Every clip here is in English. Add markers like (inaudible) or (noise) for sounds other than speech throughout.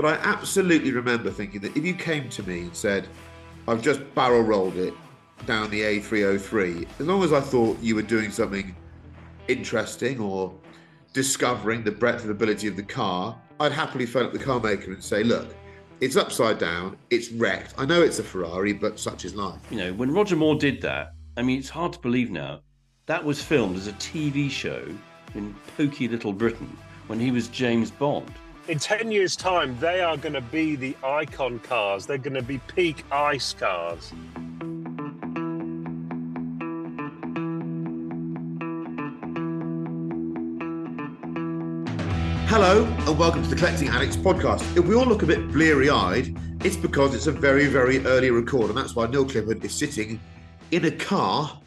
But I absolutely remember thinking that if you came to me and said, I've just barrel rolled it down the A303, as long as I thought you were doing something interesting or discovering the breadth of ability of the car, I'd happily phone up the car maker and say, look, it's upside down, it's wrecked. I know it's a Ferrari, but such is life. You know, when Roger Moore did that, I mean, it's hard to believe now, that was filmed as a TV show in pokey little Britain when he was James Bond. In 10 years' time, they are going to be the icon cars. They're going to be peak ice cars. Hello, and welcome to the Collecting Addicts podcast. If we all look a bit bleary eyed, it's because it's a very, very early record, and that's why Neil Clifford is sitting in a car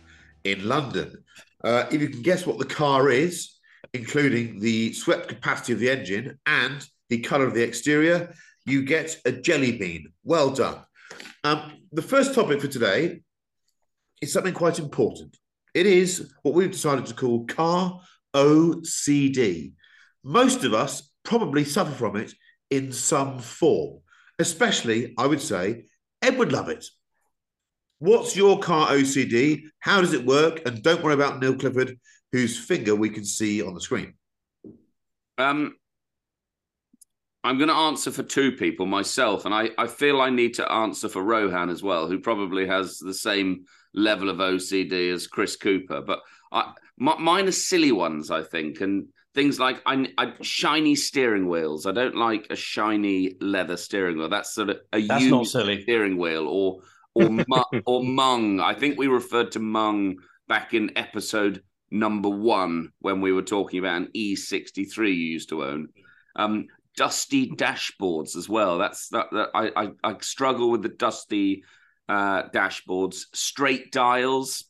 in London. Uh, if you can guess what the car is, including the swept capacity of the engine and the colour of the exterior, you get a jelly bean. Well done. Um, the first topic for today is something quite important. It is what we've decided to call car OCD. Most of us probably suffer from it in some form, especially, I would say, Edward Lovett. What's your car OCD? How does it work? And don't worry about Neil Clifford, whose finger we can see on the screen. Um, I'm going to answer for two people, myself, and I, I feel I need to answer for Rohan as well, who probably has the same level of OCD as Chris Cooper. But I, m- mine are silly ones, I think, and things like I, I, shiny steering wheels. I don't like a shiny leather steering wheel. That's sort of a That's used not silly. steering wheel, or or mu- (laughs) or mung. I think we referred to mung back in episode number one when we were talking about an E63 you used to own. Um, dusty dashboards as well. That's that. that I, I I struggle with the dusty uh, dashboards. Straight dials.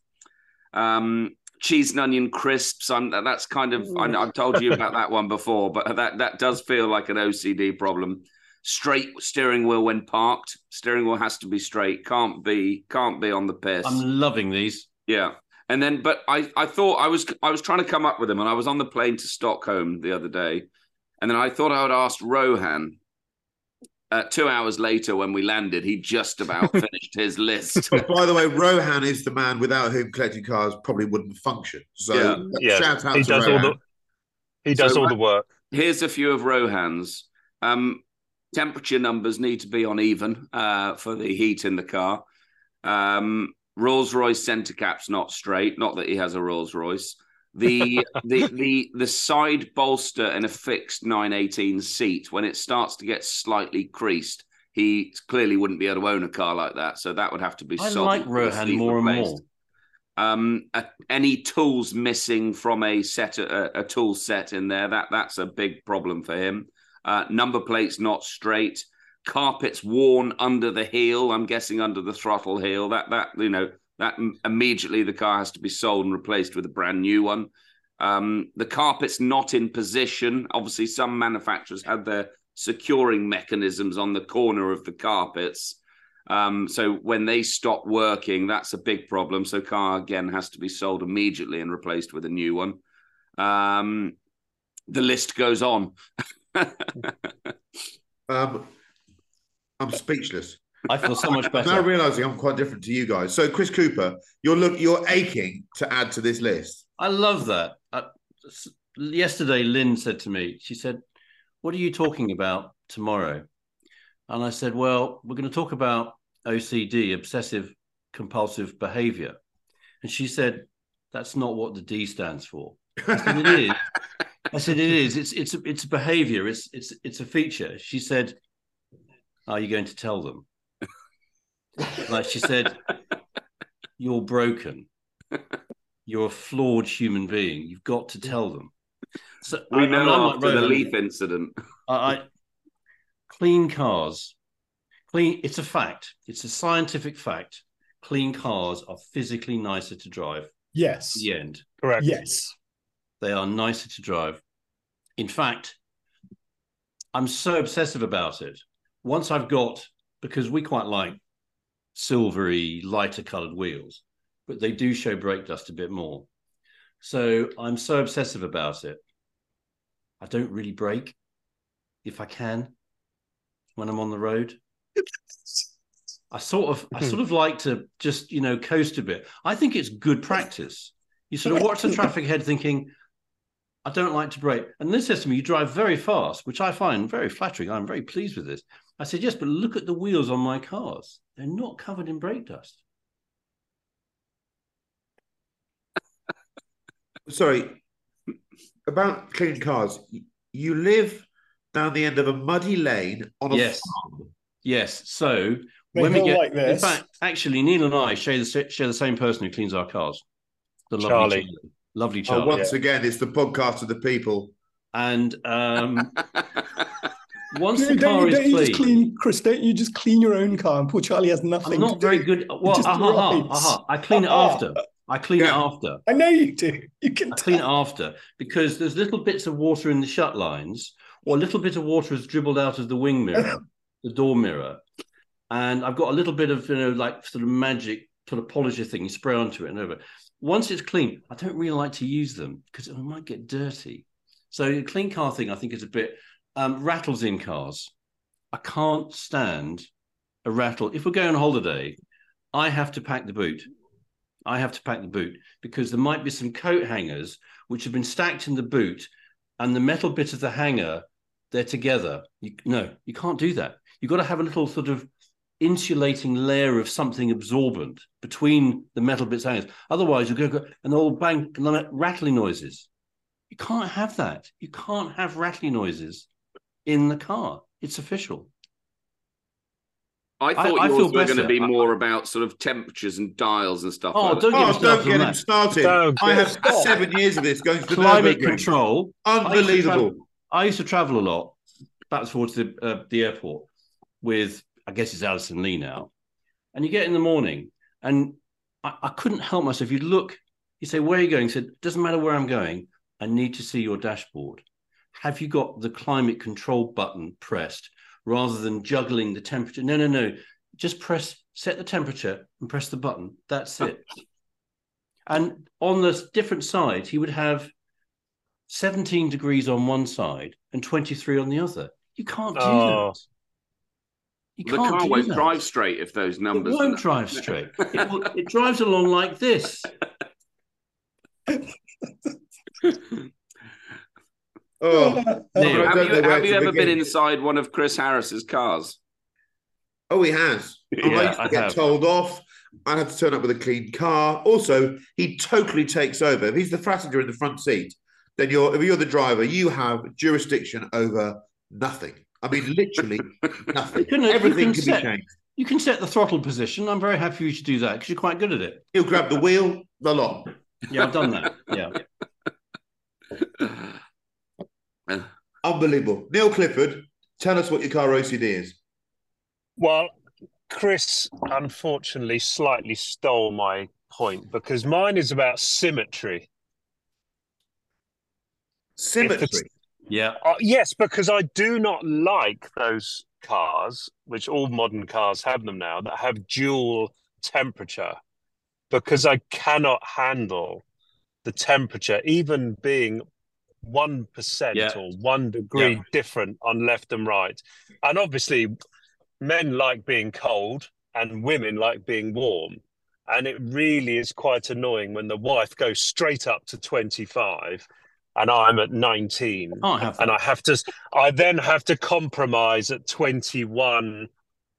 Um, cheese and onion crisps. I'm, that's kind of I, I've told you about that (laughs) one before, but that that does feel like an OCD problem. Straight steering wheel when parked. Steering wheel has to be straight. Can't be can't be on the piss. I'm loving these. Yeah. And then, but I, I thought I was, I was trying to come up with them, and I was on the plane to Stockholm the other day, and then I thought I would ask Rohan. Uh, two hours later, when we landed, he just about (laughs) finished his list. By the way, Rohan is the man without whom collecting cars probably wouldn't function. So Yeah. Yeah, shout out he to does all the he does So, all uh, the work. Here's a few of Rohan's. Um, temperature numbers need to be on even uh, for the heat in the car. Um, Rolls Royce center cap's not straight. Not that he has a Rolls Royce. The (laughs) the the the side bolster in a fixed 918 seat when it starts to get slightly creased, he clearly wouldn't be able to own a car like that. So that would have to be. I like Rohan more and more. Um, any tools missing from a set a, a tool set in there that that's a big problem for him. Uh, number plates not straight, carpets worn under the heel. I'm guessing under the throttle heel. That that you know that immediately the car has to be sold and replaced with a brand new one. Um, the carpet's not in position. Obviously, some manufacturers had their securing mechanisms on the corner of the carpets. Um, so when they stop working, that's a big problem. So car again has to be sold immediately and replaced with a new one. Um, the list goes on. (laughs) Um, I'm speechless. I feel so much I'm (laughs) now realizing I'm quite different to you guys. So, Chris Cooper, you're look, you're aching to add to this list. I love that. Uh, yesterday, Lynn said to me, she said, What are you talking about tomorrow? And I said, Well, we're going to talk about OCD, obsessive compulsive behavior. And she said, That's not what the D stands for. I said, It is. (laughs) I said, It is. It's it's a, it's a behavior. It's it's it's a feature. She said, Are you going to tell them? (laughs) like she said, You're broken you're a flawed human being. You've got to tell them. So We I- know I'm like after the Leaf incident. I, I clean cars, clean. It's a fact. It's a scientific fact. Clean cars are physically nicer to drive. Yes. The end. Correct. Yes. They are nicer to drive. In fact, I'm so obsessive about it. Once I've got, because we quite like silvery, lighter colored wheels, but they do show brake dust a bit more. So I'm so obsessive about it. I don't really brake if I can when I'm on the road. I sort of I sort of (laughs) like to just, you know, coast a bit. I think it's good practice. You sort of watch the traffic ahead thinking, I don't like to brake. And this says to me, you drive very fast, which I find very flattering. I'm very pleased with this. I said, yes, but look at the wheels on my cars. They're not covered in brake dust. Sorry, about clean cars. You live down the end of a muddy lane on a Yes. farm. Yes. So They when we get, like in fact, actually, Neil and I share the, share the same person who cleans our cars. The lovely Charlie. Charlie. Lovely Oh, Charlie. once again, it's the podcast of the people. And um, (laughs) once No, the don't car you, don't is you clean, just clean, Chris? Don't you just clean your own car? And poor Charlie has nothing. I'm not to very do. good. Well, just aha, aha, drives. aha. I clean it (laughs) after. I clean it after. I know you do. You can I clean it after because there's little bits of water in the shut lines, or a little bit of water has dribbled out of the wing mirror, (laughs) the door mirror, and I've got a little bit of you know like sort of magic sort of polisher thing you spray onto it and over. Once it's clean, I don't really like to use them because it might get dirty. So the clean car thing I think is a bit um, rattles in cars. I can't stand a rattle. If we're going on holiday, I have to pack the boot. I have to pack the boot because there might be some coat hangers which have been stacked in the boot, and the metal bit of the hanger they're together. You, no, you can't do that. You've got to have a little sort of insulating layer of something absorbent between the metal bits hangers. Otherwise, you're going to go and all bang rattling noises. You can't have that. You can't have rattling noises in the car. It's official. I I- thought I yours feel were going to be more about sort of temperatures and dials and stuff. Oh, like don't that. get Oh, don't get him that. started. Don't I have started. seven years of this going to the Climate Nürburgring. control. I used Unbelievable. travel- I used to travel a lot back towards the uh, the airport with, I guess it's Alison Lee now. And you get in the morning, and I, I couldn't help myself. You look, you say, "Where are you going?" He said, "Doesn't matter where I'm going. I need to see your dashboard. Have you got the climate control button pressed rather than juggling the temperature? No, no, no. Just press, set the temperature, and press the button. That's it." (laughs) And on the different sides, he would have 17 degrees on one side and 23 on the other. You can't do Oh. that. You the can't car won't that. drive straight if those It numbers. won't drive (laughs) straight. It, will, it drives along like this. (laughs) Oh, Neil, oh, have you, have you ever been inside one of Chris Harris's cars? oh, he has. Yeah, I used to I get have. told off. I had to turn up with a clean car. Also, he totally takes over. If he's the passenger in the front seat, then you're if you're the driver, you have jurisdiction over nothing. I mean, literally (laughs) nothing. You can- Everything can can, set- be changed. you can set the throttle position. I'm very happy for you to do that because you're quite good at it. He'll grab the wheel, the lot. Yeah, I've done that. Yeah. (laughs) Unbelievable. Neil Clifford, tell us what your car OCD is. Well, Chris unfortunately slightly stole my point because mine is about symmetry. Symmetry. Yeah. Uh, yes, because I do not like those cars, which all modern cars have them now, that have dual temperature, because I cannot handle the temperature, even being one Yeah. or one degree Yeah. different on left and right. And obviously, men like being cold and women like being warm. And it really is quite annoying when the wife goes straight up to 25 and I'm at 19 Can't have and. I have to I then have to compromise at 21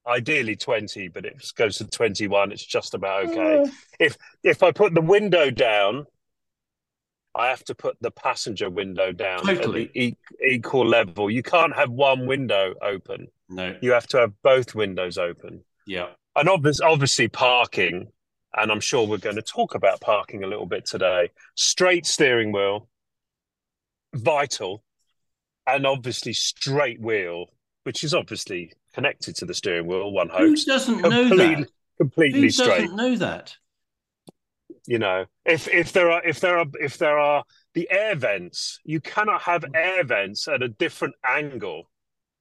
ideally 20 but it goes to 21 it's just about okay if if I put the window down I have to put the passenger window down Totally. at the e- equal level you can't have one window open No. you have to have both windows open Yeah. and obvious, obviously parking and i'm sure we're going to talk about parking a little bit today straight steering wheel vital and obviously straight wheel which is obviously connected to the steering wheel one Who doesn't know completely, that? completely Who straight doesn't know that? you know if if there are if there are if there are the air vents you cannot have mm. air vents at a different angle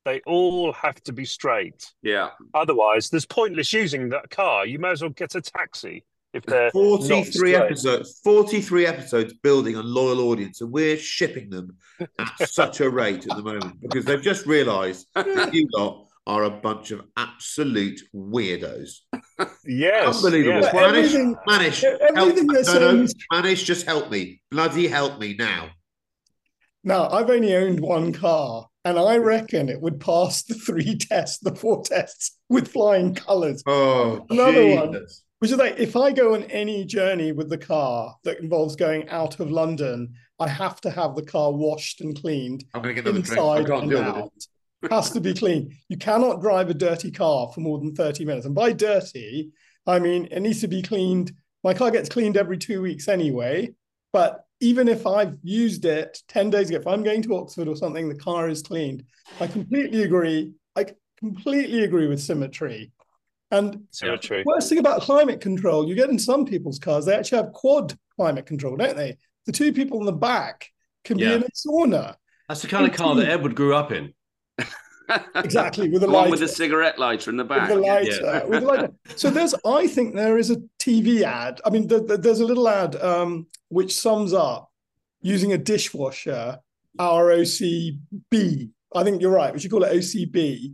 they all have to be straight Yeah. Otherwise, there's pointless using that car. You may as well get a taxi if they're 43 straight. episodes 43 episodes building a loyal audience and we're shipping them at (laughs) such a rate at the moment because they've just realized that you lot are a bunch of absolute weirdos Yes, unbelievable yes. But Manish, everything- Manish, help, everything they're no, no, saying Manish, just help me bloody help me now Now, I've only owned one car, and I reckon it would pass the three tests, the four tests with flying colours. oh Another one. Jesus. Which is like, if I go on any journey with the car that involves going out of London, I have to have the car washed and cleaned I'm going to get another drink I inside can't and deal with it out. Has to be clean. You cannot drive a dirty car for more than 30 minutes. And by dirty, I mean it needs to be cleaned. My car gets cleaned every two weeks anyway. But even if I've used it 10 days ago, if I'm going to Oxford or something, the car is cleaned. I completely agree. I completely agree with symmetry. And Symmetry. worst thing about climate control, you get in some people's cars, they actually have quad climate control, don't they? The two people in the back can Yeah. be in a sauna. That's the kind of car that Edward grew up in. (laughs) Exactly, with a The one with lighter. the cigarette lighter in the back. With the lighter, Yeah. with the lighter. (laughs) So there's, I think there is a TV ad. I mean, the, the- there's a little ad um, which sums up using a dishwasher, our OCB. I think you're right. We should call it OCB.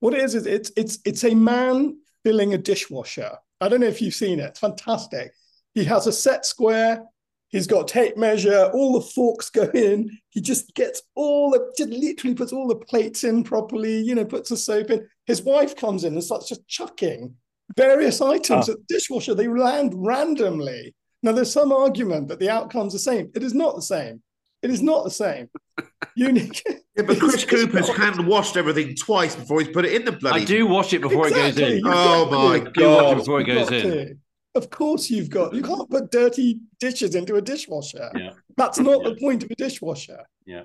What it is is it's it's it's a man filling a dishwasher. I don't know if you've seen it. It's fantastic. He has a set square. He's got tape measure. All the forks go in. He just gets all the, just literally puts all the plates in properly. You know, puts the soap in. His wife comes in and starts just chucking various items Ah. at the dishwasher. They land randomly. Now, there's some argument that the outcome's are the same. It is not the same. It is not the same. Unique. yeah, but Chris (laughs) Cooper's hand washed everything twice before he's put it in the bloody I do wash it before it goes in. You've Oh my to. do watch it god before it goes in. to. Of course, you've got. You can't put dirty dishes into a dishwasher. Yeah. That's not Yeah. the point of a dishwasher. Yeah.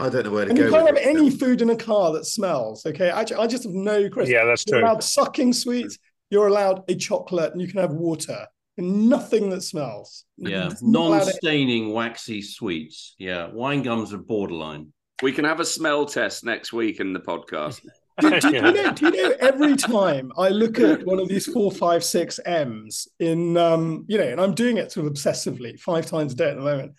I don't know where to And go you can't have with this. any food in a car that smells. Okay, actually, I just have no, Chris. Yeah, that's You're true. allowed sucking sweets. You're allowed a chocolate, and you can have water. And nothing that smells. Yeah. It's not allowed- Non-staining waxy sweets. Yeah. Wine gums are borderline. We can have a smell test next week in the podcast. (laughs) do, do- do you (laughs) know, do you know every time I look at one of these four, five, six M's in, um, you know, and I'm doing it sort of obsessively five times a day at the moment,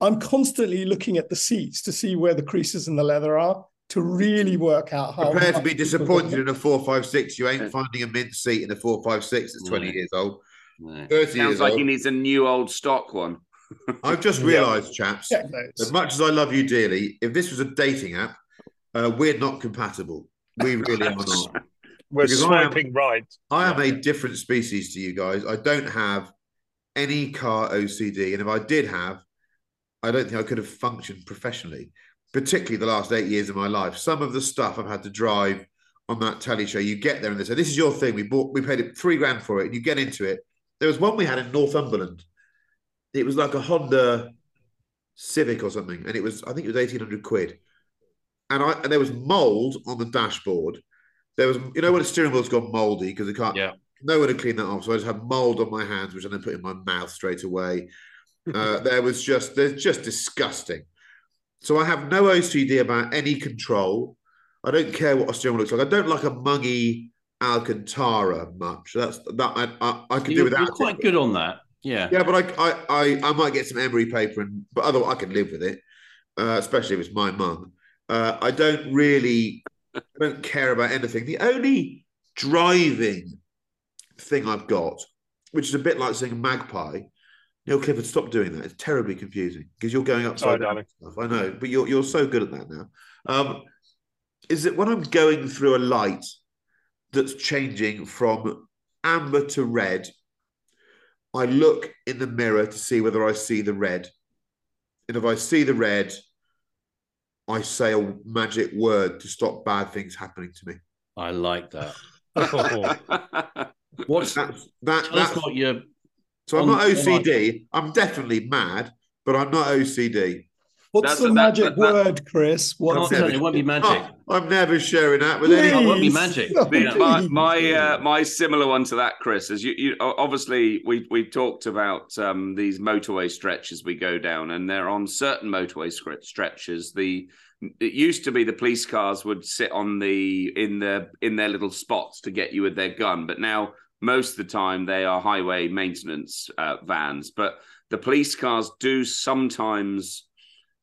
I'm constantly looking at the seats to see where the creases in the leather are to really work out how. Prepare to be disappointed in a four five six. You ain't finding a mint seat in a four five six that's twenty No. years old, No. thirty Sounds years like old. he needs a new old stock one. (laughs) I've just Yeah. realised, chaps, Check those. as much as I love you dearly, if this was a dating app, uh, we're not compatible. We really are not. (laughs) We're Because I am- right. I am a different species to you guys. I don't have any car OCD, and if I did have, I don't think I could have functioned professionally, particularly the last eight years of my life. Some of the stuff I've had to drive on that telly show, you get there and they say, "This is your thing." We bought, we paid it three grand for it, and you get into it. There was one we had in Northumberland. It was like a Honda Civic or something, and it was I think it was eighteen hundred quid, and I and there was mold on the dashboard. There was, you know, when a steering wheel's gone mouldy because it can't Yeah. nowhere to clean that off. So I just had mold on my hands, which I then put in my mouth straight away. (laughs) Uh, there was just they're just disgusting. So I have no OCD about any control. I don't care what a steering wheel looks like. I don't like a muggy Alcantara much. That's that I I, I can do You're, without. you're quite good on that. Yeah. Yeah, but I, I I I might get some emery paper and but otherwise I can live with it. Uh, especially if it's my mum. Uh, I don't really I don't care about anything. The only driving thing I've got, which is a bit like saying magpie. Neil Clifford, stop doing that. It's terribly confusing because you're going upside Sorry, down. Stuff. I know, but you're you're so good at that now. Um, is that when I'm going through a light that's changing from amber to red, I look in the mirror to see whether I see the red. And if I see the red, I say a magic word to stop bad things happening to me. I like that. (laughs) What's that? That Tell us that's what you're. so I'm not on OCD. I'm definitely mad, but I'm not OCD. What's That's the a- magic that- that- word, Chris? Can't What's tell it? you, it won't be magic. Oh, I'm never sharing that with anyone. It won't be magic. No, The- my my uh, my similar one to that, Chris, is you, you obviously we we talked about um, these motorway stretches we go down, and they're on certain motorway stretches. The it used to be the police cars would sit on the in the in their little spots to get you with their gun, but now most of the time they are highway maintenance uh, vans. But the police cars do sometimes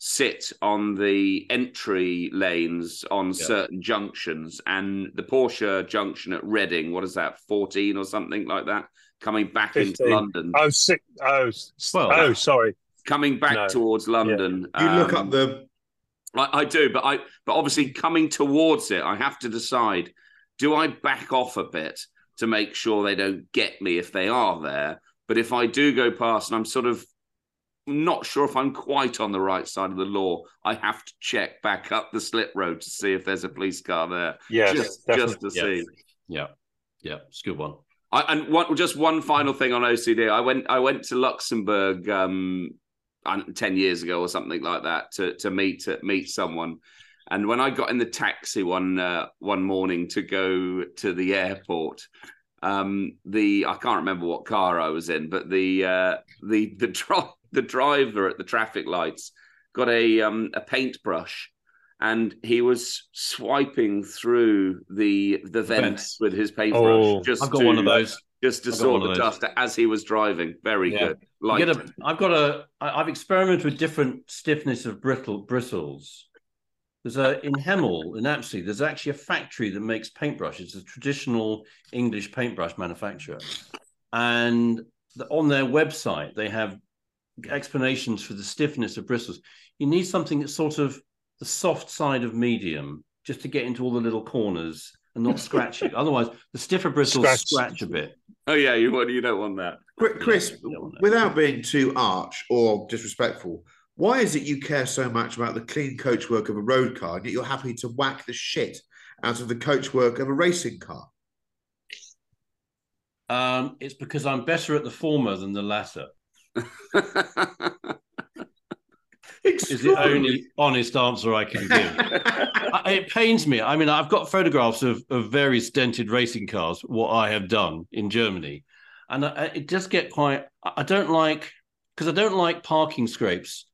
sit on the entry lanes on Yeah. certain junctions and the Porsche junction at Reading, what is that, 14 or something like that, coming back into London. Oh, six, oh, s- Well- oh, sorry. Coming back No. towards London. You look um, up the I, I do, but I but obviously coming towards it, I have to decide: do I back off a bit to make sure they don't get me if they are there? But if I do go past and I'm sort of not sure if I'm quite on the right side of the law, I have to check back up the slip road to see if there's a police car there. Yeah, just, just to Yeah. see. Yeah. Yeah. It's a good one. I, and one, just one final thing on OCD. I went I went to Luxembourg um, ten years ago or something like that to to meet to meet someone. And when I got in the taxi one uh, one morning to go to the airport, um, the I can't remember what car I was in, but the uh, the the (laughs) dri- the driver at the traffic lights got a um, a paintbrush. And he was swiping through the the vents with his paintbrush. Oh. just I've got to, one of those. just to sort the dust as he was driving. Very Yeah. good. Like I've got a. I've experimented with different stiffness of brittle bristles. There's a in Hemel in Apsley. There's actually a factory that makes paintbrushes. It's a traditional English paintbrush manufacturer, and the, on their website they have explanations for the stiffness of bristles. You need something that's sort of the soft side of medium, just to get into all the little corners and not scratch it. (laughs) Otherwise, the stiffer bristles Scratch. scratch a bit. oh yeah, you want you don't want that. Chris, Yeah, yeah, yeah. without being too arch or disrespectful, why is it you care so much about the clean coachwork of a road car, and yet you're happy to whack the shit out of the coachwork of a racing car? Um, it's because I'm better at the former than the latter. Is the only honest answer I can give. (laughs) I- it pains me. I mean, I've got photographs of, of various dented racing cars, what I have done in Germany. And I, it does get quite, I I don't like, because I don't like parking scrapes.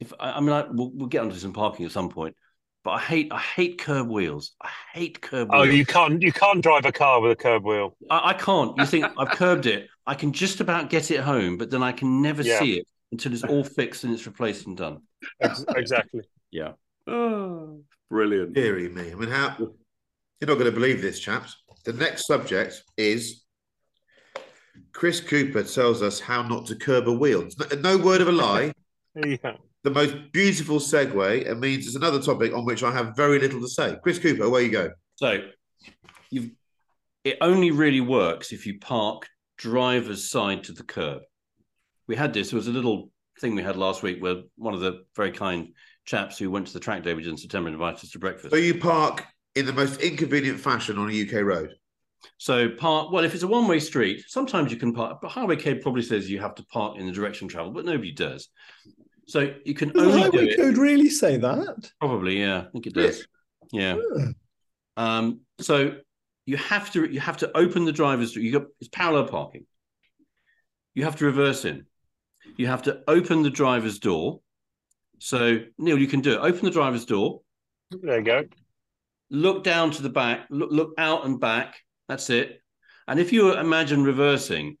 If I, I mean, I, we'll, we'll get onto some parking at some point, but I hate, I hate curb wheels. I hate curb Oh, wheels. you can't you can't drive a car with a curb wheel. I, I can't. You think I've curbed it? I can just about get it home, but then I can never Yeah. see it until it's all fixed and it's replaced and done. Exactly. Yeah. oh, brilliant. Deary me. I mean, how you're not going to believe this, chaps. The next subject is Chris Cooper tells us how not to curb a wheel. No, no word of a lie. (laughs) Yeah. the most beautiful segue. It means it's another topic on which I have very little to say. Chris Cooper, where you go. So you've it only really works if you park driver's side to the curb. We had this. it was a little thing we had last week where one of the very kind chaps who went to the track day we did in September invited us to breakfast. So you park in the most inconvenient fashion on a UK road. So park well if it's a one-way street, sometimes you can park, but Highway Code probably says you have to park in the direction of travel, but nobody does. So you can Does the only do highway it. code really say that? Probably, yeah. I think it does. Yeah. Yeah. Um, so you have to you have to open the driver's door. you got it's parallel parking. You have to reverse in. you have to open the driver's door. So Neil, you can do it. Open the driver's door. There you go. Look down to the back. Look look out and back. That's it. And if you imagine reversing,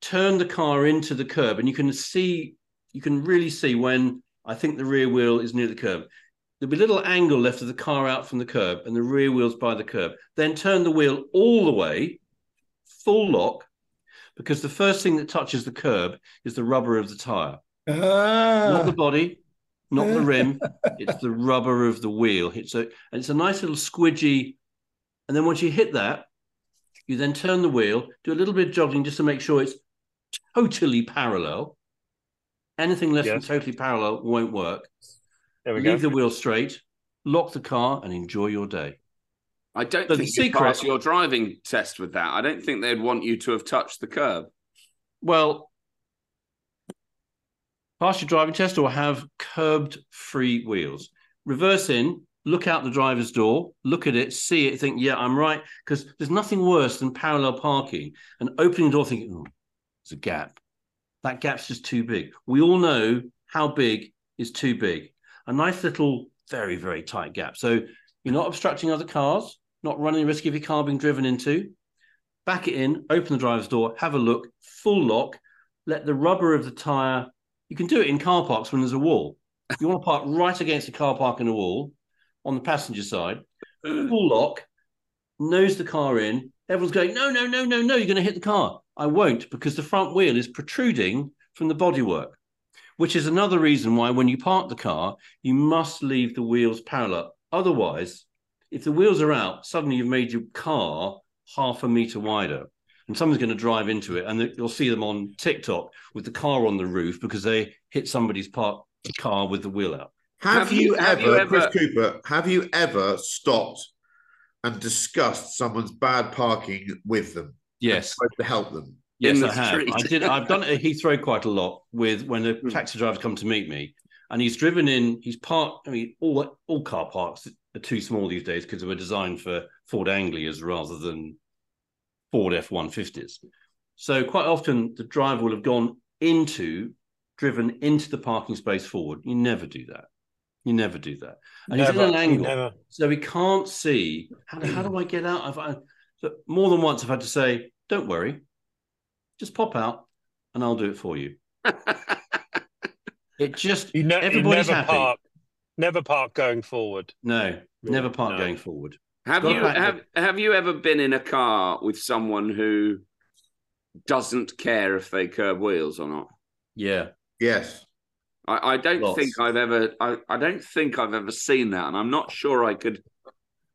turn the car into the curb, and you can see, you can really see when I think the rear wheel is near the curb. There'll be a little angle left of the car out from the curb, and the rear wheel's by the curb. Then turn the wheel all the way, full lock, because the first thing that touches the curb is the rubber of the tire, not the Ah, body, not the rim. (laughs) it's the rubber of the wheel. It's a and it's a nice little squidgy. And then once you hit that, you then turn the wheel, do a little bit of jogging just to make sure it's totally parallel. Anything less Yes. than totally parallel won't work. There we Leave go. the wheel straight, lock the car, and enjoy your day. I don't So the think you secret- pass your driving test with that. I don't think they'd want you to have touched the curb. Well, pass your driving test or have curbed free wheels. Reverse in, look out the driver's door, look at it, see it, think, yeah, I'm right. Because there's nothing worse than parallel parking and opening the door thinking, oh, there's a gap. That gap's just too big. We all know how big is too big. A nice little, very, very tight gap. So you're not obstructing other cars, not running the risk of your car being driven into. Back it in, open the driver's door, have a look, full lock, let the rubber of the tire. You can do it in car parks when there's a wall. You want to park right against the car park and a wall on the passenger side, (clears throat) full lock, nose the car in. Everyone's going, no, no, no, no, no, you're going to hit the car. I won't because the front wheel is protruding from the bodywork, which is another reason why when you park the car, you must leave the wheels parallel. Otherwise, if the wheels are out, suddenly you've made your car half a meter wider. And someone's going to drive into it, and you'll see them on TikTok with the car on the roof because they hit somebody's parked car with the wheel out. Have, Have you, you- have ever, you ever- Chris Cooper? Have you ever stopped and discussed someone's bad parking with them? Yes. Tried to help them. Yes, in the I have. street. I did. (laughs) I've done it at Heathrow quite a lot with when the Hmm. taxi drivers come to meet me, and he's driven in. He's parked. I mean, all all car parks are too small these days because they were designed for Ford Anglias rather than Ford F one fifties. So quite often the driver will have gone into, driven into the parking space forward. You never do that. You never do that. And he's Never, in an angle, never. so he can't see. How, do- how do I get out? I've I, so more than once I've had to say, "Don't worry, just pop out, and I'll do it for you." (laughs) It just You, ne- you everybody's never happy. park. Never park going forward. No, never park No. going forward. Have Got you back- have have you ever been in a car with someone who doesn't care if they curb wheels or not? Yeah, Yes. I, I don't Lots. think I've ever I, I don't think I've ever seen that, and I'm not sure I could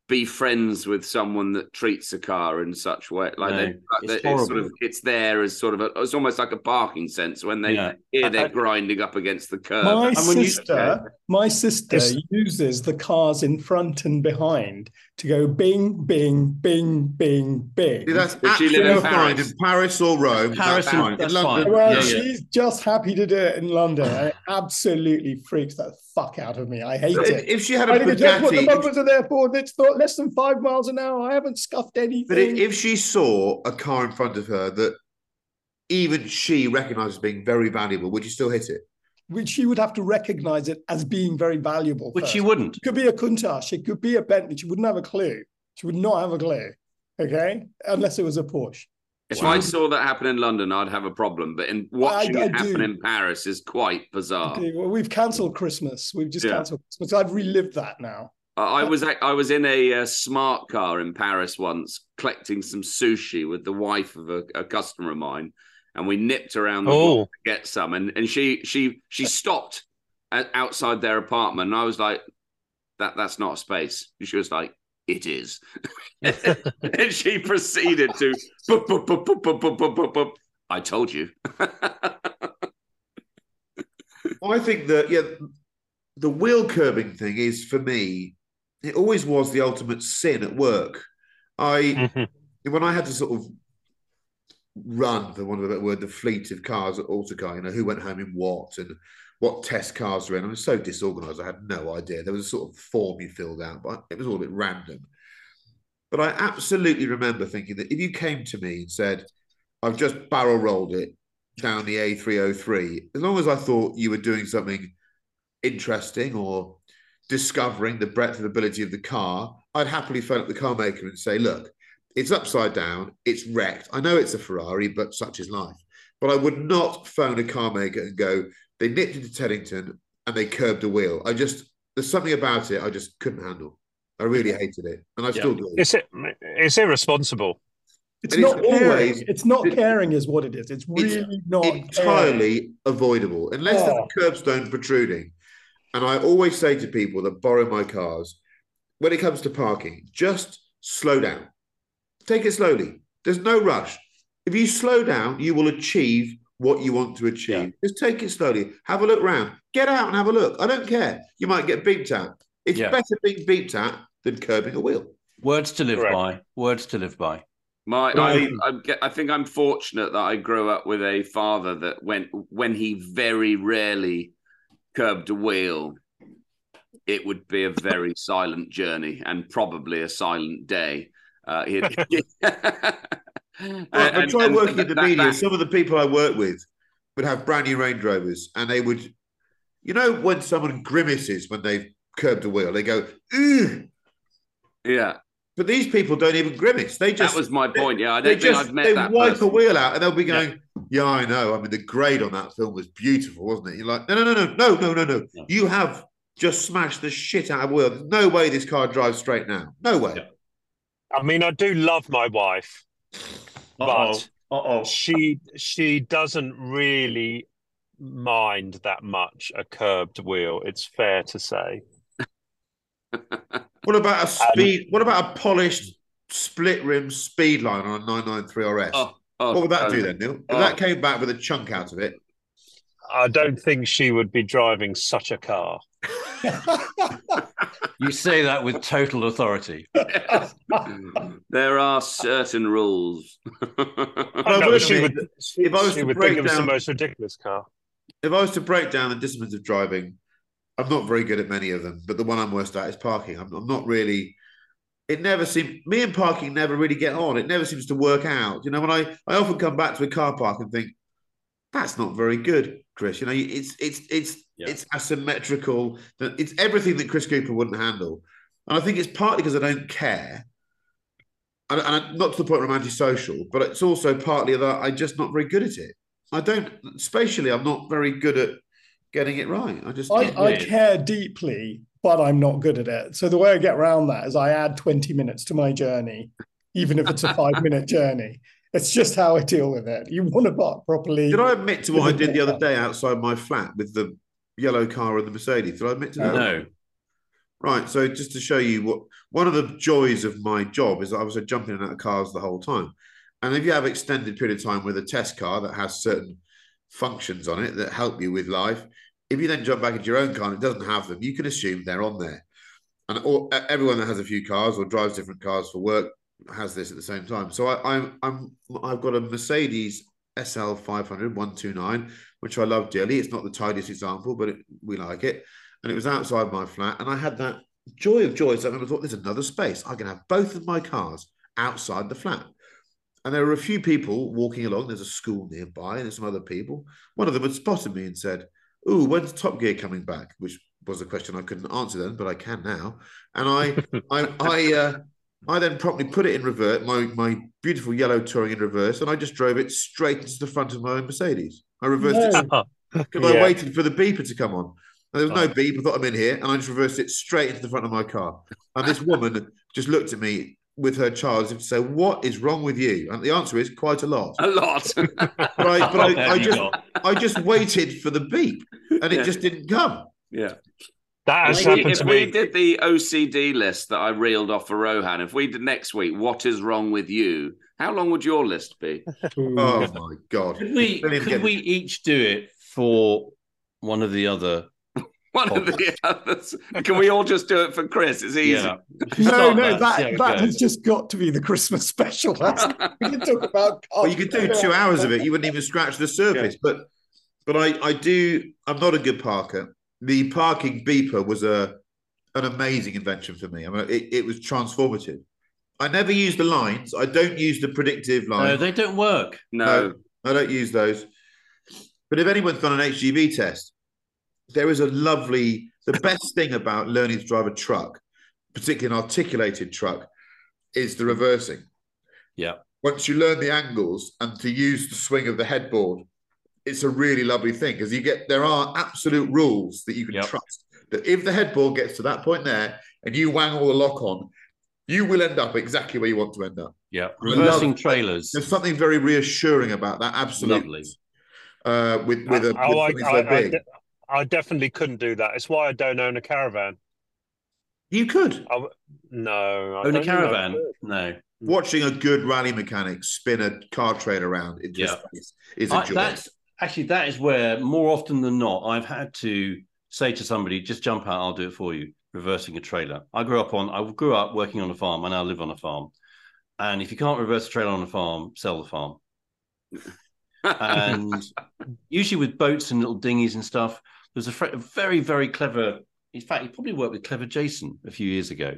be friends with someone that treats a car in such way like No, they like it's it's sort of it's there as sort of a, it's almost like a parking sense when they yeah. hear they're I- grinding up against the curb. My And when you- sister, (laughs) my sister It's- uses the cars in front and behind to go bing, bing, bing, bing, bing. See, that's Does she live in fine Paris? in Paris or Rome. Paris that's is- fine. that's London, fine. well, Yeah, yeah. she's just happy to do it in London. it absolutely freaks the fuck out of me. I hate If, it. if she had a I think it's just what the Bugatti, bumpers are there for. It's th- less than five miles an hour. I haven't scuffed anything. but if, if she saw a car in front of her that even she recognised as being very valuable, would you still hit it? which she would have to recognize it as being very valuable. which first. she wouldn't. It could be a Countach. It could be a Bentley. She wouldn't have a clue. She would not have a clue. Okay, unless it was a Porsche. If Wow. I saw that happen in London, I'd have a problem. But in watching I it happen do. in Paris is quite bizarre. Okay, well, we've cancelled Christmas. We've just Yeah. cancelled Christmas. I've relived that now. I was I was in a, a, smart car in Paris once, collecting some sushi with the wife of a, a customer of mine, and we nipped around the oh. to get some, and, and she she she stopped at, outside their apartment, and I was like, that that's not a space. And she was like, it is, (laughs) and she proceeded to. Bup, bup, bup, I told you. (laughs) I think that yeah, the wheel curbing thing is for me it always was the ultimate sin at work. I Mhm. when I had to sort of run, for want of better word, the fleet of cars at Autocar, you know, who went home in what and what test cars were in. I was so disorganized, I had no idea. There was a sort of form you filled out, but it was all a bit random. But I absolutely remember thinking that if you came to me and said, I've just barrel rolled it, down the A303, as long as I thought you were doing something interesting or discovering the breadth and ability of the car, I'd happily phone up the car maker and say, look, it's upside down, it's wrecked. I know it's a Ferrari, but such is life. But I would not phone a car maker and go, they nipped into Teddington and they curbed a wheel. I just, there's something about it I just couldn't handle. I really hated it. And I still do. It's, it's irresponsible. It's And it's not caring. always- it's not caring, is what it is. It's really not entirely caring. avoidable unless Oh. there's a curbstone protruding. And I always say to people that borrow my cars, when it comes to parking, just slow down. Take it slowly. There's no rush. If you slow down, you will achieve what you want to achieve. Just take it slowly. Have a look round. Get out and have a look. I don't care. You might get beeped at. It's Yeah. better being beeped at than curbing a wheel. Words to live Correct. by. Words to live by. My, I, I, I think I'm fortunate that I grew up with a father that when when he very rarely curbed a wheel, it would be a very (laughs) silent journey and probably a silent day. Uh, he'd- (laughs) (laughs) Well, I try and working in the that- media. that- Some of the people I work with would have brand new Range Rovers, and they would, you know, when someone grimaces when they've curbed a wheel, they go, "Ugh." yeah, But these people don't even grimace. They just that was my point. Yeah, I they don't think just I've met they that wipe person. a wheel out, and they'll be going, "Yeah, I know. I mean, the grade on that film was beautiful, wasn't it?" You're like, "No, no, no, no, no, no, no, no. Yeah. You have just smashed the shit out of a wheel. There's no way this car drives straight now. No way." Yeah. I mean, I do love my wife, but Uh-oh. she she doesn't really mind that much a curbed wheel. It's fair to say. What about a speed? what about a polished split rim Speedline on a 993 RS? Oh, oh, what would that do then, Neil? If Oh. that came back with a chunk out of it, I don't think she would be driving such a car. (laughs) You say that with total authority. (laughs) there are certain rules. (laughs) I No, she would. that if I was she to would break think it was the down- most ridiculous car. if I was to break down the disciplines of driving, I'm not very good at many of them, but the one I'm worst at is parking. I'm, I'm not really. It never seems me and parking never really get on. It never seems to work out. You know, when I I often come back to a car park and think that's not very good, Chris. You know, it's it's it's Yeah. it's asymmetrical. That It's everything that Chris Cooper wouldn't handle, and I think it's partly because I don't care. And, and not to the point where I'm antisocial, but it's also partly that I'm just not very good at it. I don't spatially. I'm not very good at getting it right. I just I, I care deeply, but I'm not good at it. So the way I get around that is I add 20 minutes to my journey, even if it's a five (laughs) minute journey. It's just how I deal with it. You want to park properly. did I admit to what I did the other day outside my flat with the yellow car and the Mercedes? Did I admit to that? No. Right. So just to show you what one of the joys of my job is that I was jumping in and out of cars the whole time. And if you have extended period of time with a test car that has certain functions on it that help you with life, if you then jump back into your own car and it doesn't have them, you can assume they're on there. And all, everyone that has a few cars or drives different cars for work has this at the same time. So I, I'm I'm I've got a Mercedes SL 500 129, which I love dearly. It's not the tidiest example, but it, we like it. And it was outside my flat, and I had that joy of joys. So I thought, there's another space. I can have both of my cars outside the flat. And there were a few people walking along. There's a school nearby, and there's some other people. One of them had spotted me and said, "Ooh, when's Top Gear coming back?" Which was a question I couldn't answer then, but I can now. And I, (laughs) I, I, uh, I then promptly put it in reverse, my my beautiful yellow touring in reverse, and I just drove it straight into the front of my own Mercedes. I reversed it No. because (laughs) (laughs) I waited for the beeper to come on. And there was no beep. I thought I'm in here, and I just reversed it straight into the front of my car. And this woman just looked at me with her child as if to say, "What is wrong with you?" And the answer is quite a lot. A lot. (laughs) But I, but I, I just, got? I just waited for the beep, and it Yeah. just didn't come. yeah. That has If we, happened if to we me. did the OCD list that I reeled off for Rohan, if we did next week, what is wrong with you? How long would your list be? (laughs) Oh my god! Could we could we each do it for one of the other? One of the others. Can we all just do it for Chris? It's easy. Yeah. (laughs) No, no, see how that it that has just got to be the Christmas special. (laughs) That's, we can talk about. Well, you could do two hours of it. You wouldn't even scratch the surface. But, but I, I do. I'm not a good parker. The parking beeper was a, an amazing invention for me. I mean, it, it was transformative. I never use the lines. I don't use the predictive No, lines. they don't work. No. I don't use those. But if anyone's done an HGV test, there is a lovely. The best thing about learning to drive a truck, particularly an articulated truck, is the reversing. Yeah. Once you learn the angles and to use the swing of the headboard, it's a really lovely thing because you get there are absolute rules that you can Yep. trust. That if the headboard gets to that point there and you wang all the lock on, you will end up exactly where you want to end up. Yeah. I love- Reversing trailers. There's something very reassuring about that. Absolutely. Lovely. Uh, with with, a, with I, something I, I, big, de- I definitely couldn't do that. It's why I don't own a caravan. you could I w- no, I Own a don't think I caravan? No. watching a good rally mechanic spin a car trailer around into Yeah. space is a I, joy. that's actually that is where more often than not I've had to say to somebody, just jump out, I'll do it for you, reversing a trailer. I grew up on I grew up working on a farm, I now live on a farm. And if you can't reverse a trailer on a farm, sell the farm. (laughs) and usually with boats and little dinghies and stuff, there's a, fr- a very, very clever. In fact, he probably worked with Clever Jason a few years ago.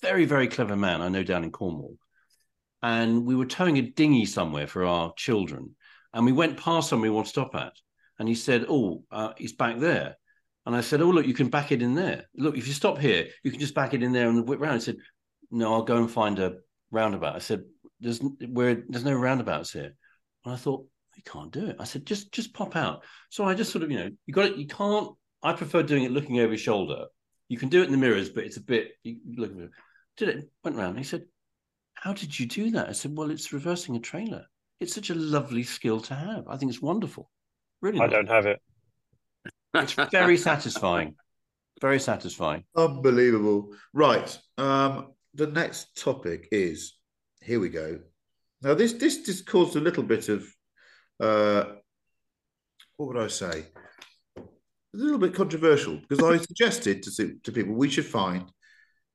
Very, very clever man, I know, down in Cornwall. And we were towing a dinghy somewhere for our children, and we went past somewhere we want to stop at, and he said, "Oh, uh, it's back there." And I said, "Oh, look, you can back it in there. Look, if you stop here, you can just back it in there and whip round." He said, "No, I'll go and find a roundabout." I said, "There's where there's no roundabouts here." And I thought, "We can't do it." I said, "Just just pop out." So I just sort of, you know, you got it. You can't. I prefer doing it looking over your shoulder. You can do it in the mirrors, but it's a bit. You look at it. Did it? Went round. He said, "How did you do that?" I said, "Well, it's reversing a trailer. It's such a lovely skill to have. I think it's wonderful. Really, I lovely. don't have it. It's very satisfying. Very satisfying. Unbelievable. Right. Um, the next topic is here we go. Now this this this caused a little bit of uh what would I say? A little bit controversial because I suggested to to people we should find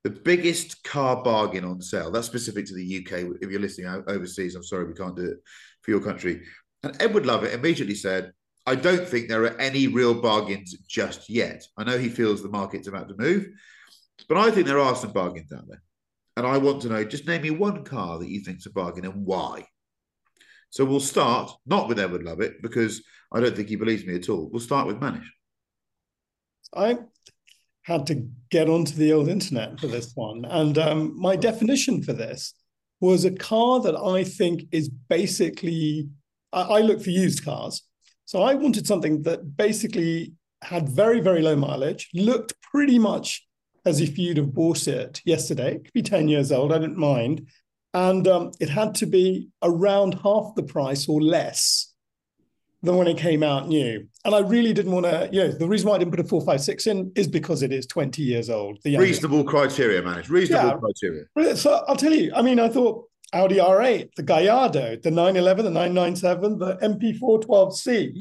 the biggest car bargain on sale. That's specific to the UK. If you're listening overseas, I'm sorry we can't do it for your country. And Edward Lovett immediately said, I don't think there are any real bargains just yet. I know he feels the market's about to move, but I think there are some bargains out there. And I want to know just name me one car that you think's a bargain and why. So we'll start not with Edward Lovett because I don't think he believes me at all. We'll start with Manish. I had to get onto the old internet for this one. And um, my definition for this was a car that I think is basically, I, I look for used cars. So I wanted something that basically had very, very low mileage, looked pretty much as if you'd have bought it yesterday. It could be 10 years old, I didn't mind. And um, it had to be around half the price or less than when it came out new. And I really didn't want to, you know, the reason why I didn't put a 456 in is because it is 20 years old. The. Reasonable criteria, Manish. Reasonable Yeah. criteria. So I'll tell you, I mean, I thought Audi R8, the Gallardo, the 911, the 997, the MP412C,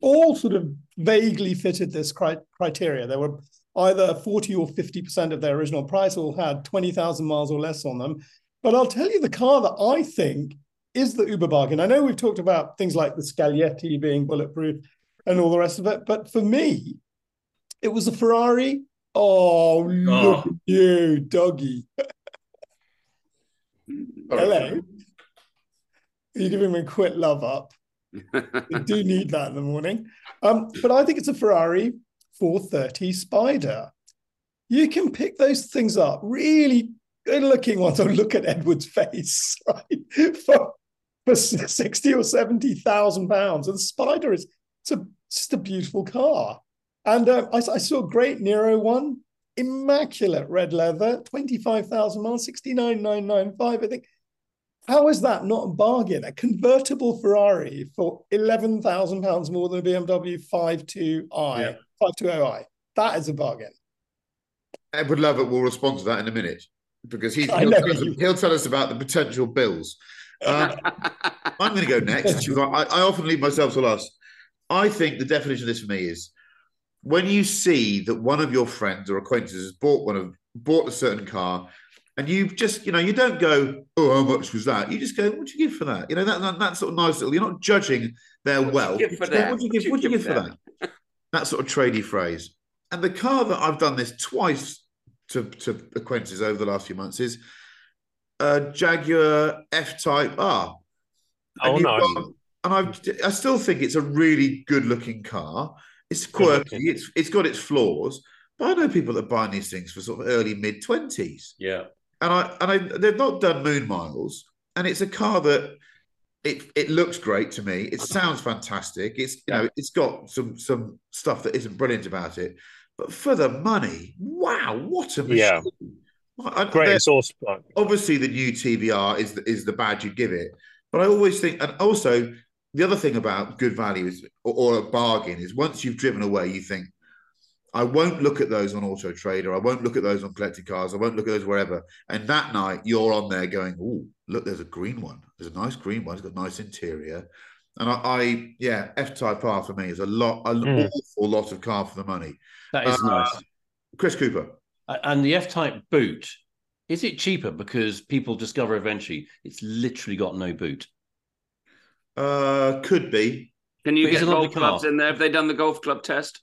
all sort of vaguely fitted this cri- criteria. They were either 40 or 50% of their original price, or had 20,000 miles or less on them. But I'll tell you the car that I think is the Uber bargain. I know we've talked about things like the Scaglietti being bulletproof and all the rest of it, but for me, it was a Ferrari. Oh, look Oh. at you, doggy. Hello. You're giving me a quick love up. I do (laughs) need that in the morning. Um, but I think it's a Ferrari 430 Spider. You can pick those things up, really looking ones. Oh, look at Edward's face, (laughs) right? For, for 60 or 70,000 pounds. And the Spider is it's a, just a beautiful car. And uh, I, I saw a great Nero one, immaculate red leather, 25,000 miles, 69,995. I think how is that not a bargain? A convertible Ferrari for eleven thousand pounds more than a BMW 52i, Yeah. 520i. That is a bargain. Edward Lovett will respond to that in a minute because he's, (laughs) he'll, tell us, he'll tell us about the potential bills. Um, (laughs) I'm going to go next. I, I often leave myself to last. I think the definition of this for me is when you see that one of your friends or acquaintances has bought one of bought a certain car, and you just you know you don't go oh how much was that? You just go what'd you give for that? You know that that, that sort of nice little. You're not judging their What'd you wealth. You? What'd you give? What'd you give for that? That sort of tradey phrase. And the car that I've done this twice to, to acquaintances over the last few months is a Jaguar F Type R. Oh, and nice. got and I I still think it's a really good looking car. It's quirky. It's it's got its flaws, but I know people that buy these things for sort of early mid twenties, Yeah. and I and I they've not done moon miles, and it's a car that it it looks great to me. It uh-huh. sounds fantastic. It's you know it's got some some stuff that isn't brilliant about it, but for the money, wow, what a machine! Yeah. I- Great pipe. obviously the new TVR is the, is the badge you give it, but I always think, and also the other thing about good value is or, or a bargain is once you've driven away, you think, I won't look at those on Auto Trader, I won't look at those on collected cars, I won't look at those wherever. And that night you're on there going, oh, look, there's a green one. There's a nice green one. It's got a nice interior. And I, I yeah, F Type R for me is a lot, an Mm. awful lot of car for the money. That is Uh, nice. Chris Cooper. And the F Type boot, is it cheaper because people discover eventually it's literally got no boot? Uh, could be. Can you But it's get a lovely golf clubs car. in there? Have they done the golf club test?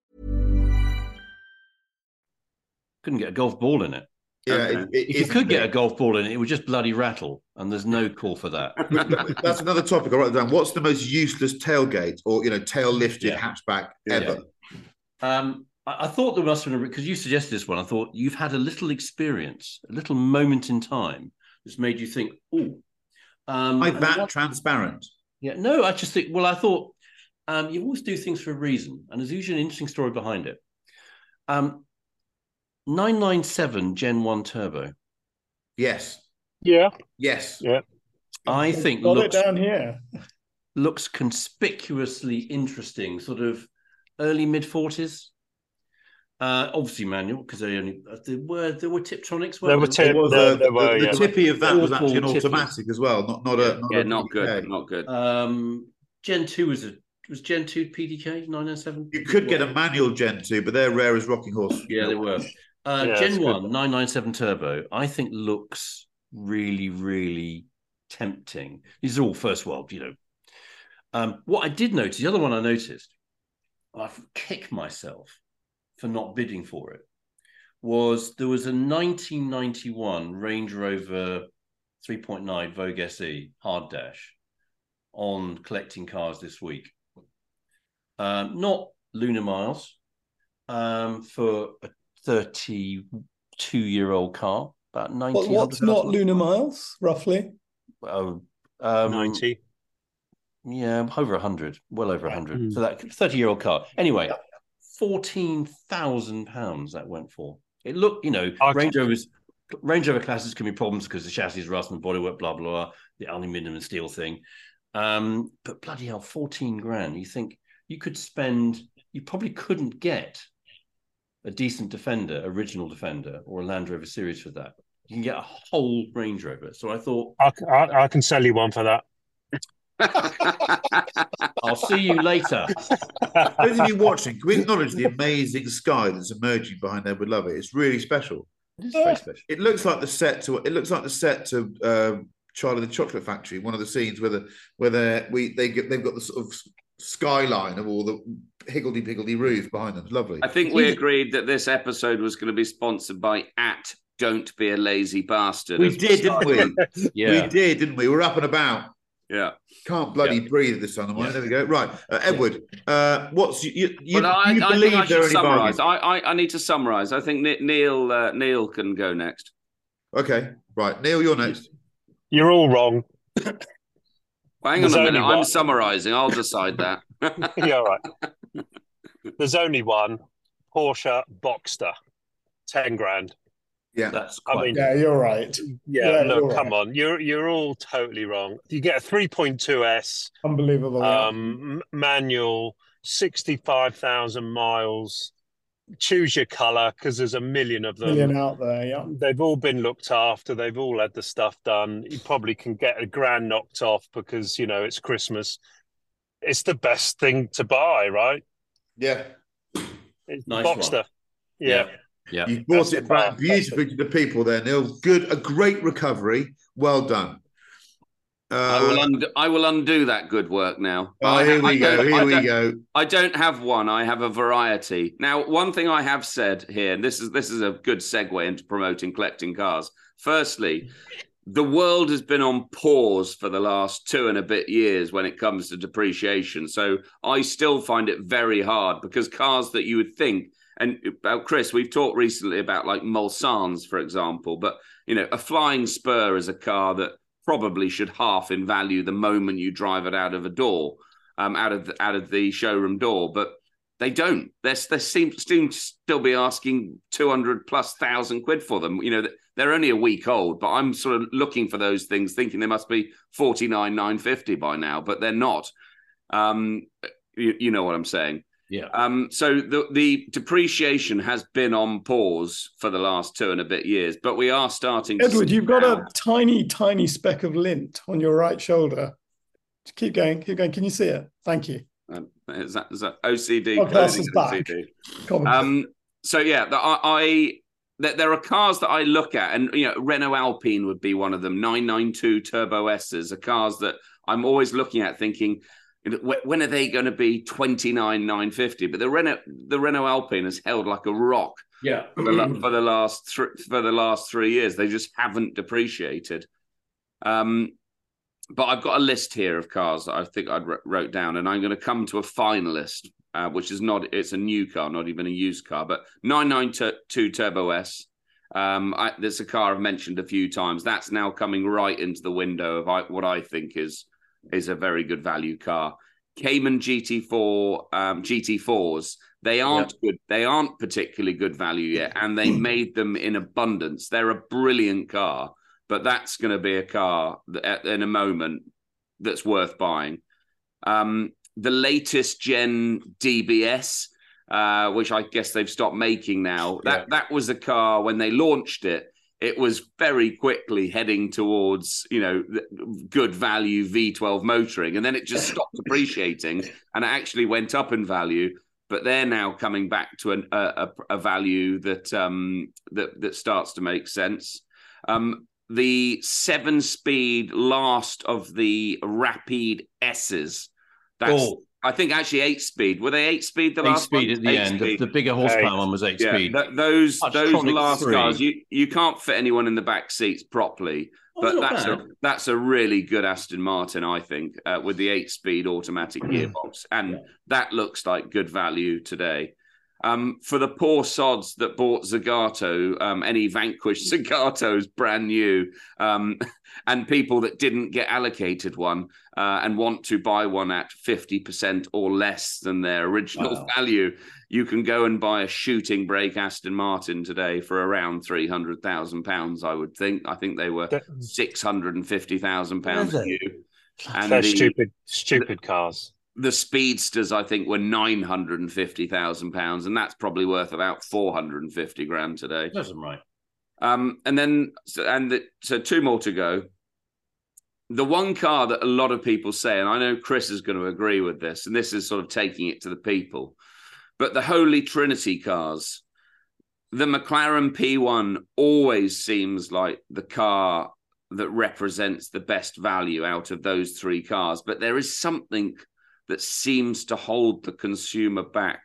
Couldn't get a golf ball in it. Yeah, it- it if you could get a golf ball in it, it would just bloody rattle, and there's no call for that. That's another topic. I wrote it down. What's the most useless tailgate or you know tail lifted hatchback ever? Um, I, I thought there must have been because you suggested this one. I thought you've had a little experience, a little moment in time that's made you think, "Oh, um, Like and that what- transparent. Yeah, no, I just think. Well, I thought um, you always do things for a reason, and there's usually an interesting story behind it. Um, nine nine seven Gen One Turbo. Yes. Yeah. Yes. Yeah. I think Got looks it down here. looks conspicuously interesting, sort of early mid forties. Uh, obviously manual because they only uh, there were there were Tiptronics. There were tip- It was, there- uh, there were, the, yeah. the tippy of that was actually an tippy. automatic as well, not not a not Yeah, a not good. Not good. Um, Gen two was a was Gen two PDK nine nine seven. You could get a manual Gen two, but they're rare as rocking horse. Yeah, they were. Uh, Yeah, Gen good. 1 997 Turbo, I think looks really, really tempting. These are all first world, you know. Um, what I did notice, the other one I noticed, I've kicked myself for not bidding for it, was there was a 1991 Range Rover 3.9 Vogue SE hard dash on collecting cars this week. Um, not Lunar Miles, um, for a 32 year old car, about 90. What, what's not lunar miles, roughly? Oh, um, 90. Yeah, over 100, well over 100. Mm. So that 30 year old car. Anyway, 14,000 pounds that went for. It looked, you know, Range Rovers. Range Rover classes can be problems because the chassis is rust and bodywork, blah, blah, blah, the aluminium and steel thing. Um, but bloody hell, 14 grand. You think you could spend, you probably couldn't get a decent Defender, original Defender, or a Land Rover series for that. You can get a whole Range Rover. So I thought, I, I, I can sell you one for that. (laughs) I'll see you later. Those of you watching, can we acknowledge the amazing sky that's emerging behind Edward Lovett? It's really special. It is very special. It looks like the set to it looks like the set to um, Charlie the Chocolate Factory. One of the scenes where the where they we they get they've got the sort of skyline of all the higgledy piggledy roof behind them. It's lovely. I think we agreed that this episode was going to be sponsored by at Don't Be a Lazy Bastard. We (laughs) did, didn't we? started. We did, didn't we? We're up and about. Yeah. Can't bloody breathe at this time of morning. There we go. Right, uh, Edward. Uh, what's you? You, you, Well, I, you I believe think I there are any summarise. I, I, I need to summarise. I think Neil uh, Neil can go next. Okay, right, Neil, you're next. You're all wrong. Well, hang There's on a only minute. I'm summarising. I'll decide that. (laughs) (laughs) yeah, all right. There's only one Porsche Boxster, ten grand. Yeah, that's I mean, Yeah, you're right. yeah, Yeah, look, you're come right. on, you're you're all totally wrong. You get a 3.2s Unbelievable. yeah. um, m- manual, sixty-five thousand miles. Choose your color because there's a million of them. Million out there, yeah. They've all been looked after. They've all had the stuff done. You probably can get a grand knocked off because you know it's Christmas. It's the best thing to buy, right? Yeah. It's Nice one. Boxster. Yeah. Yeah. You brought That's it back beautifully to the people there, Neil. Good, a great recovery. Well done. I will Uh, undo, I will undo that good work now. oh, I- here I we go. Here we go. I don't have one. I have a variety. Now, one thing I have said here, and this is this is a good segue into promoting collecting cars. Firstly, the world has been on pause for the last two and a bit years when it comes to depreciation. So I still find it very hard because cars that you would think, and about Chris, we've talked recently about like Mulsannes, for example, but you know, a flying spur is a car that probably should half in value the moment you drive it out of a door, um, out of the, out of the showroom door, but they don't. They're, they seem, seem to still be asking 200 plus thousand quid for them. You know, they're only a week old, but I'm sort of looking for those things, thinking they must be 49, 950 by now, but they're not. Um, you, you know what I'm saying? Yeah. Um, so the the depreciation has been on pause for the last two and a bit years, but we are starting. to Edward, see you've got now- a tiny, tiny speck of lint on your right shoulder. Just keep going, keep going. Can you see it? Thank you. Um, is that is that OCD? Podcast clothing back. OCD? Um, so yeah, the, I, I there, there are cars that I look at, and you know, Renault Alpine would be one of them. Nine nine two Turbo S's are cars that I'm always looking at, thinking. You know, wh- When are they going to be twenty nine nine fifty? But the Renault the Renault Alpine has held like a rock Yeah. for the, for the last thr for the last three years. They just haven't depreciated. Um, but I've got a list here of cars that I think I would wrote down, and I'm going to come to a finalist, uh, which is not it's a new car, not even a used car, but 992 Turbo S. Um, I, there's a car I've mentioned a few times. That's now coming right into the window of I, what I think is is a very good value car. Cayman GT4 um, GT4s. They aren't good. They aren't particularly good value yet, and they (clears throat) made them in abundance. They're a brilliant car, but that's going to be a car that, in a moment that's worth buying. Um, the latest gen DBS, uh, which I guess they've stopped making now. That that was a car when they launched it. It was very quickly heading towards you know good value V12 motoring, and then it just stopped (laughs) appreciating, and it actually went up in value. But they're now coming back to an, a, a, value that um, that that starts to make sense. Um, the seven-speed last of the Rapide S's. That's Oh. I think actually eight-speed. Were they eight-speed? The Eight last speed one? at the end. The, bigger horsepower one was eight Yeah, speed. th- those those Touchtronic last three. cars, you you can't fit anyone in the back seats properly. Oh, but that's a that's a really good Aston Martin, I think, uh, with the eight-speed automatic gearbox, and that looks like good value today. Um, for the poor sods that bought Zagato, um, any Vanquish (laughs) Zagatos brand new, um, and people that didn't get allocated one uh, and want to buy one at 50% or less than their original Wow. value, you can go and buy a shooting brake Aston Martin today for around £300,000, I would think. I think they were £650,000 Is it? new. They're the- stupid, stupid cars. the speedsters I think were nine hundred and fifty thousand pounds, and that's probably worth about four hundred and fifty grand today. Doesn't right. Um, and then and the, so two more to go. The one car that a lot of people say, and I know Chris is going to agree with this, and this is sort of taking it to the people, but the Holy Trinity cars, the McLaren P1 always seems like the car that represents the best value out of those three cars. But there is something that seems to hold the consumer back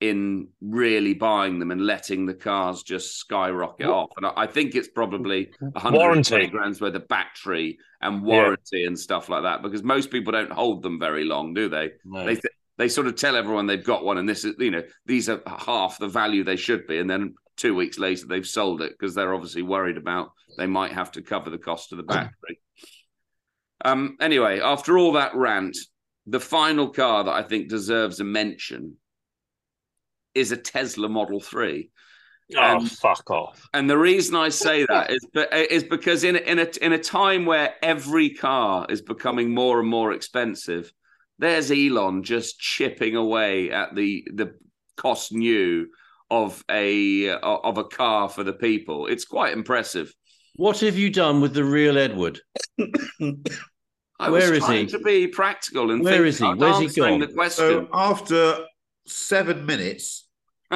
in really buying them and letting the cars just skyrocket off. And I, think it's probably 120 Warranty. grand's worth of battery and Yeah. warranty and stuff like that because most people don't hold them very long, do they? No. They th- they sort of tell everyone they've got one and this is you know these are half the value they should be and then two weeks later they've sold it because they're obviously worried about they might have to cover the cost of the (clears throat) battery Um, anyway, after all that rant, the final car that I think deserves a mention is a Tesla Model 3. Oh, Um, fuck off. And the reason I say that is, is because in a, in a in a time where every car is becoming more and more expensive, there's Elon just chipping away at the the cost new of a of a car for the people. It's quite impressive. What have you done with the real Edward? (coughs) I Where was is trying he? to be practical and Where think is he? Where's he answering gone? the question. So after seven minutes,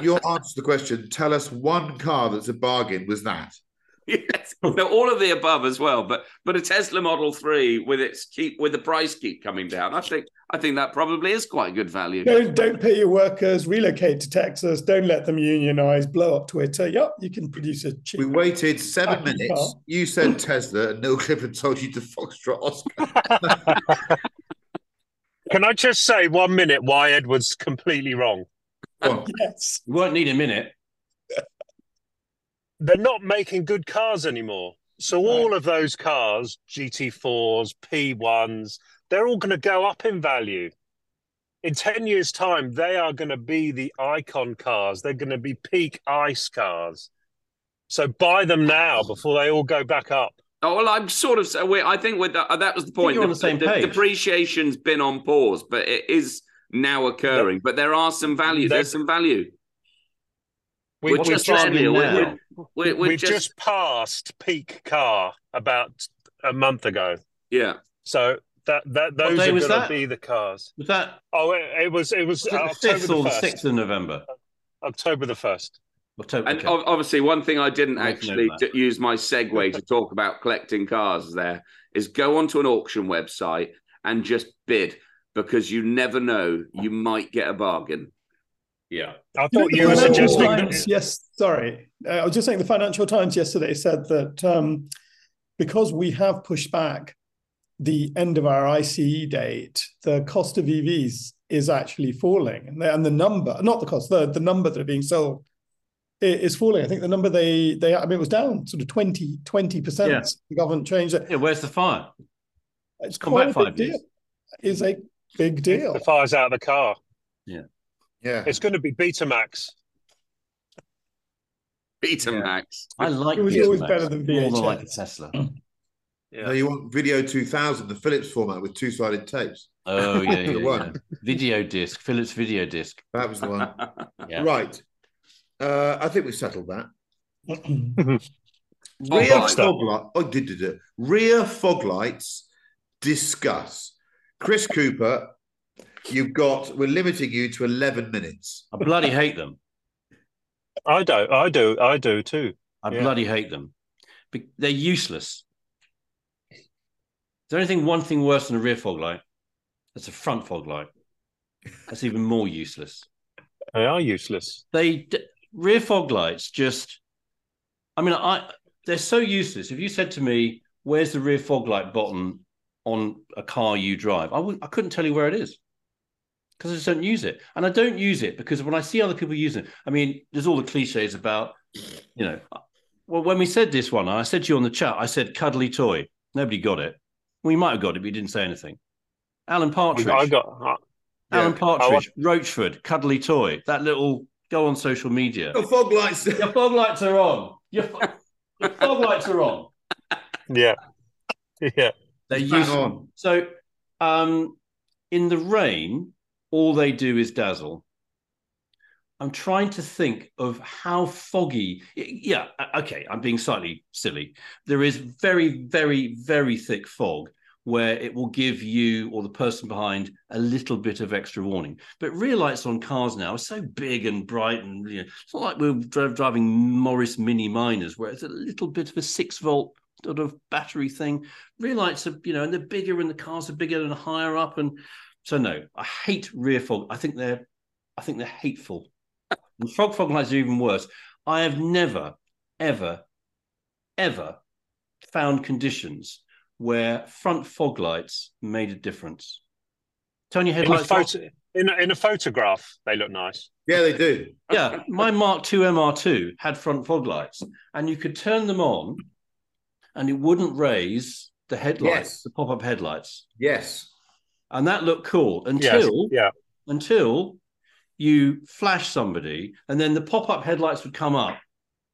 your answer to the question, tell us one car that's a bargain, was that? (laughs) Yes. No, all of the above as well. But but a Tesla Model Three with its keep with the price keep coming down. I think I think that probably is quite good value. Don't don't pay your workers. Relocate to Texas. Don't let them unionize. Blow up Twitter. Yep, you can produce a cheap. We waited seven minutes. car. You said Tesla, and Neil Clifford told you to Foxtrot Oscar. (laughs) Can I just say one minute why Edward's completely wrong? Yes. You won't need a minute. They're not making good cars anymore. So all of those cars, GT4s, P1s, they're all going to go up in value. In 10 years' time, they are going to be the icon cars. They're going to be peak ice cars. So buy them now before they all go back up. Oh well, I'm sort of. so we- I think with that, that was the point. you're on the same page. depreciation's been on pause, but it is now occurring. But there are some value. There- There's some value. We, We're we've just just, we're- We're, we're we've just, just passed peak car about a month ago. yeah. So that that those are going to be the cars. Was that Oh, it, it was it was, was it the October fifth the or the first. sixth of November? October the first. October. And okay. obviously, one thing I didn't I'll make a actually note of that. t- use my segue to talk about collecting cars there is go onto an auction website and just bid because you never know, you might get a bargain. yeah. I You thought you were Financial suggesting Times, yes, sorry. Uh, I was just saying the Financial Times yesterday said that um, because we have pushed back the end of our ICE date, the cost of EVs is actually falling. And the, and the number, not the cost, the, the number that are being sold i- is falling. I think the number they, they I mean, it was down sort of 20, 20%. Yeah. The government changed it. Yeah. Where's the fire? It's Come quite back a big five years. deal. Is a big deal. the fire's out of the car. Yeah. Yeah. It's going to be Betamax. Betamax. I like. It was Betamax always better than VHS. more than like a Tesla. (clears throat) No, you want Video 2000, the Philips format with two sided tapes. Oh (laughs) yeah, The yeah, one. yeah. Video disc, Philips video disc. That was the one. (laughs) Yeah. Right. Uh, I think we settled that. (clears throat) Rear fog light. Oh, did, did, did. Rear fog lights. Discuss. Chris Cooper, you've got. We're limiting you to eleven minutes. I bloody hate them. I don't. I do, I do too. I Yeah. bloody hate them. Be- They're useless. Is there anything one thing worse than a rear fog light? That's a front fog light. That's even more useless. They are useless. They d- rear fog lights just. I mean, I they're so useless. If you said to me, "Where's the rear fog light button on a car you drive?" I wouldn't. I couldn't tell you where it is because I just don't use it, and I don't use it because when I see other people using it, I mean, there's all the cliches about, you know. Well, when we said this one, I said to you on the chat, I said cuddly toy. Nobody got it. We might have got it, but you didn't say anything. Alan Partridge. I got. uh, Alan Yeah. Partridge, Roachford, cuddly toy. That little go on social media. The fog lights. Your fog lights are on. Your, fo- your fog lights are on. (laughs) Yeah, (laughs) yeah. They're useful. on. So, um, in the rain, all they do is dazzle. I'm trying to think of how foggy. Yeah, okay, I'm being slightly silly. There is very, very, very thick fog where it will give you or the person behind a little bit of extra warning. But rear lights on cars now are so big and bright, and you know, it's not like we're driving Morris Mini Minors where it's a little bit of a six volt sort of battery thing. Rear lights are, you know, and they're bigger, and the cars are bigger and higher up, and so no, I hate rear fog. I think they're, I think they're hateful. And fog fog lights are even worse. I have never, ever, ever found conditions where front fog lights made a difference. Turn your In a, headlights off. photo, in, a, in a photograph, they look nice. Yeah, they do. Yeah, my Mark II MR2 had front fog lights, and you could turn them on, and it wouldn't raise the headlights, Yes. the pop-up headlights, Yes. and that looked cool Yes, until yeah. until you flash somebody, and then the pop-up headlights would come up,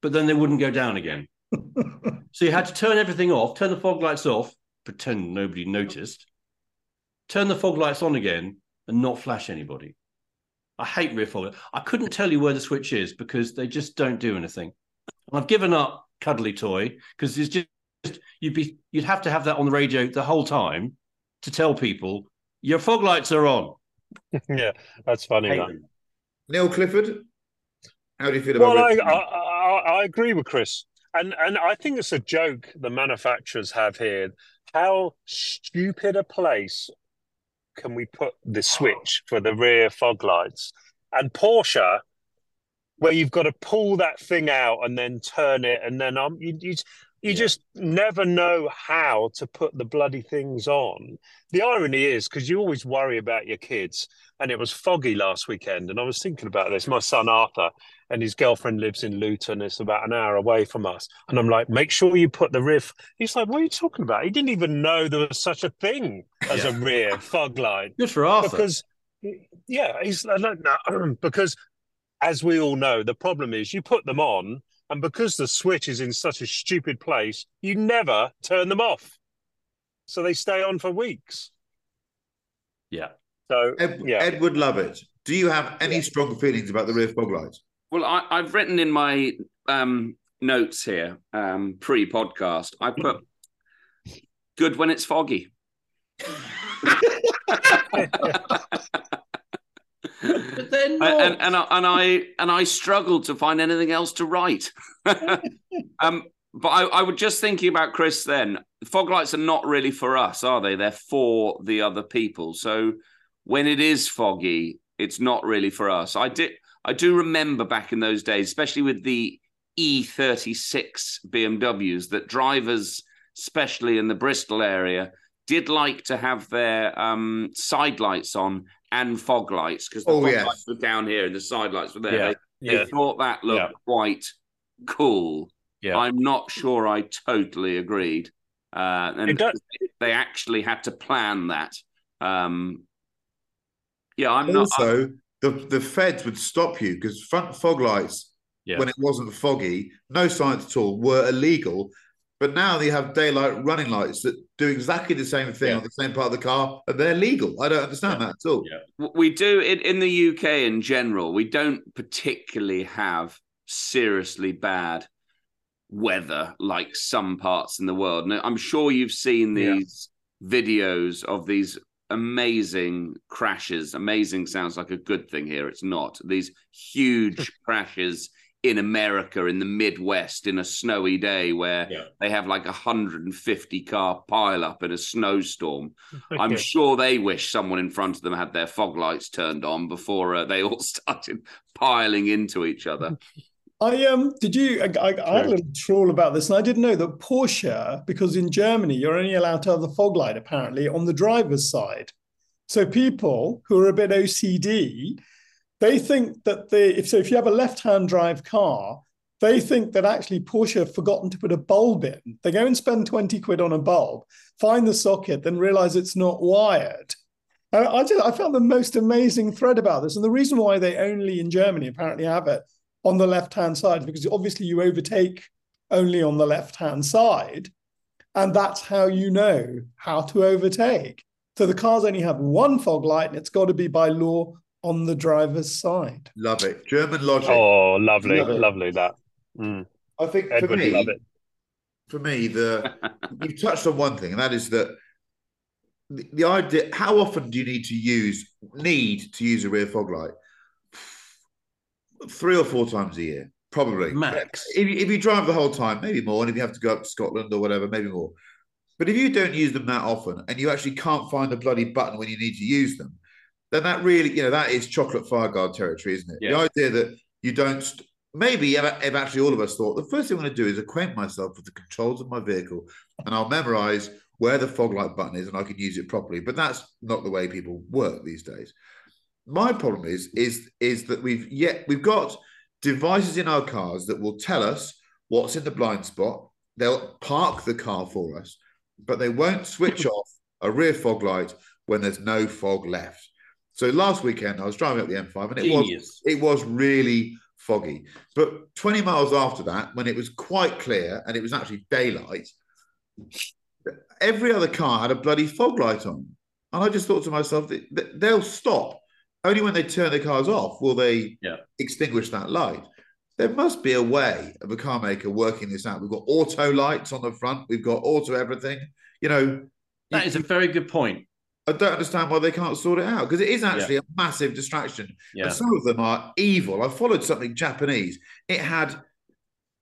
but then they wouldn't go down again. (laughs) so you had to turn everything off, turn the fog lights off, pretend nobody noticed, turn the fog lights on again, and not flash anybody. I hate rear fog. I couldn't tell you where the switch is because they just don't do anything. And I've given up cuddly toy because it's just you'd be you'd have to have that on the radio the whole time to tell people your fog lights are on. (laughs) yeah, that's funny. Hate that. Neil Clifford, how do you feel about it? Well, I, I, I, I agree with Chris, and and I think it's a joke the manufacturers have here. How stupid a place can we put the switch for the rear fog lights? And Porsche, where you've got to pull that thing out and then turn it, and then um, you you, you just never know how to put the bloody things on. The irony is because you always worry about your kids, and it was foggy last weekend, and I was thinking about this. My son Arthur and his girlfriend lives in Luton. It's about an hour away from us, and I'm like, make sure you put the rear. f-" He's like, what are you talking about? He didn't even know there was such a thing as a rear fog light. Good for Arthur. Because yeah, he's I don't (clears throat) because as we all know, the problem is you put them on, and because the switch is in such a stupid place, you never turn them off, so they stay on for weeks. Yeah. So Ed, yeah, Edward Lovett, do you have any strong feelings about the rear fog lights? Well, I, I've written in my um, notes here, um, pre-podcast. I put good when it's foggy. (laughs) (laughs) (laughs) But they're and, and, I, and I and I struggled to find anything else to write. (laughs) um, but I, I was just thinking about Chris. Then fog lights are not really for us, are they? They're for the other people. So when it is foggy, it's not really for us. I did. I do remember back in those days, especially with the E36 BMWs, that drivers, especially in the Bristol area, did like to have their um, side lights on and fog lights because the Oh, fog yes. lights were down here and the side lights were there. Yeah, They, yeah. they thought that looked Yeah. quite cool. Yeah. I'm not sure I totally agreed. Uh, and they actually had to plan that. Um, yeah, I'm not. also, the, the feds would stop you because front fog lights, Yeah. when it wasn't foggy, no science at all, were illegal. But now they have daylight running lights that do exactly the same thing Yeah. on the same part of the car, and they're legal. I don't understand that at all. Yeah. We do in, in the UK in general. We don't particularly have seriously bad weather like some parts in the world. And I'm sure you've seen Yeah. these videos of these amazing crashes. Amazing sounds like a good thing here. It's not. These huge (laughs) crashes in America in the Midwest in a snowy day where Yeah. they have like a 150 car pile up in a snowstorm. (laughs) I'm sure they wish someone in front of them had their fog lights turned on before uh, they all (laughs) started piling into each other. I um did you I, I, I had a little trawl about this and I didn't know that Porsche because in Germany you're only allowed to have the fog light apparently on the driver's side. So people who are a bit OCD, they think that the if so if you have a left-hand drive car, they think that actually Porsche have forgotten to put a bulb in. They go and spend 20 quid on a bulb, find the socket, then realize it's not wired. I just I found the most amazing thread about this. And the reason why they only in Germany apparently have it on the left hand side because obviously you overtake only on the left hand side. And that's how you know how to overtake. So the cars only have one fog light and it's got to be by law on the driver's side. Love it. German logic. oh, lovely, Love lovely that. Mm. I think Ed for would me, love it. for me, the (laughs) you've touched on one thing, and that is that the, the idea. How often do you need to use need to use a rear fog light? Three or four times a year, probably Max. If, if you drive the whole time, maybe more, and if you have to go up to Scotland or whatever, maybe more. But if you don't use them that often, and you actually can't find the bloody button when you need to use them, then that really, you know, that is chocolate fireguard territory, isn't it? Yeah. The idea that you don't. St- Maybe if, if actually all of us thought the first thing I'm going to do is acquaint myself with the controls of my vehicle, and I'll memorize where the fog light button is, and I can use it properly. But that's not the way people work these days. My problem is is is that we've yet we've got devices in our cars that will tell us what's in the blind spot. They'll park the car for us. but they won't switch (laughs) off a rear fog light when there's no fog left. So last weekend I was driving up the M5 and it was it was really foggy. But 20 miles after that, when it was quite clear and it was actually daylight, every other car had a bloody fog light on. And I just thought to myself, th- th- they'll stop. Only when they turn their cars off will they Yeah. extinguish that light. There must be a way of a car maker working this out. We've got auto lights on the front, we've got auto everything. You know, That is a very good point. I don't understand why they can't sort it out because it is actually a massive distraction. Yeah. And some of them are evil. I followed something Japanese. It had,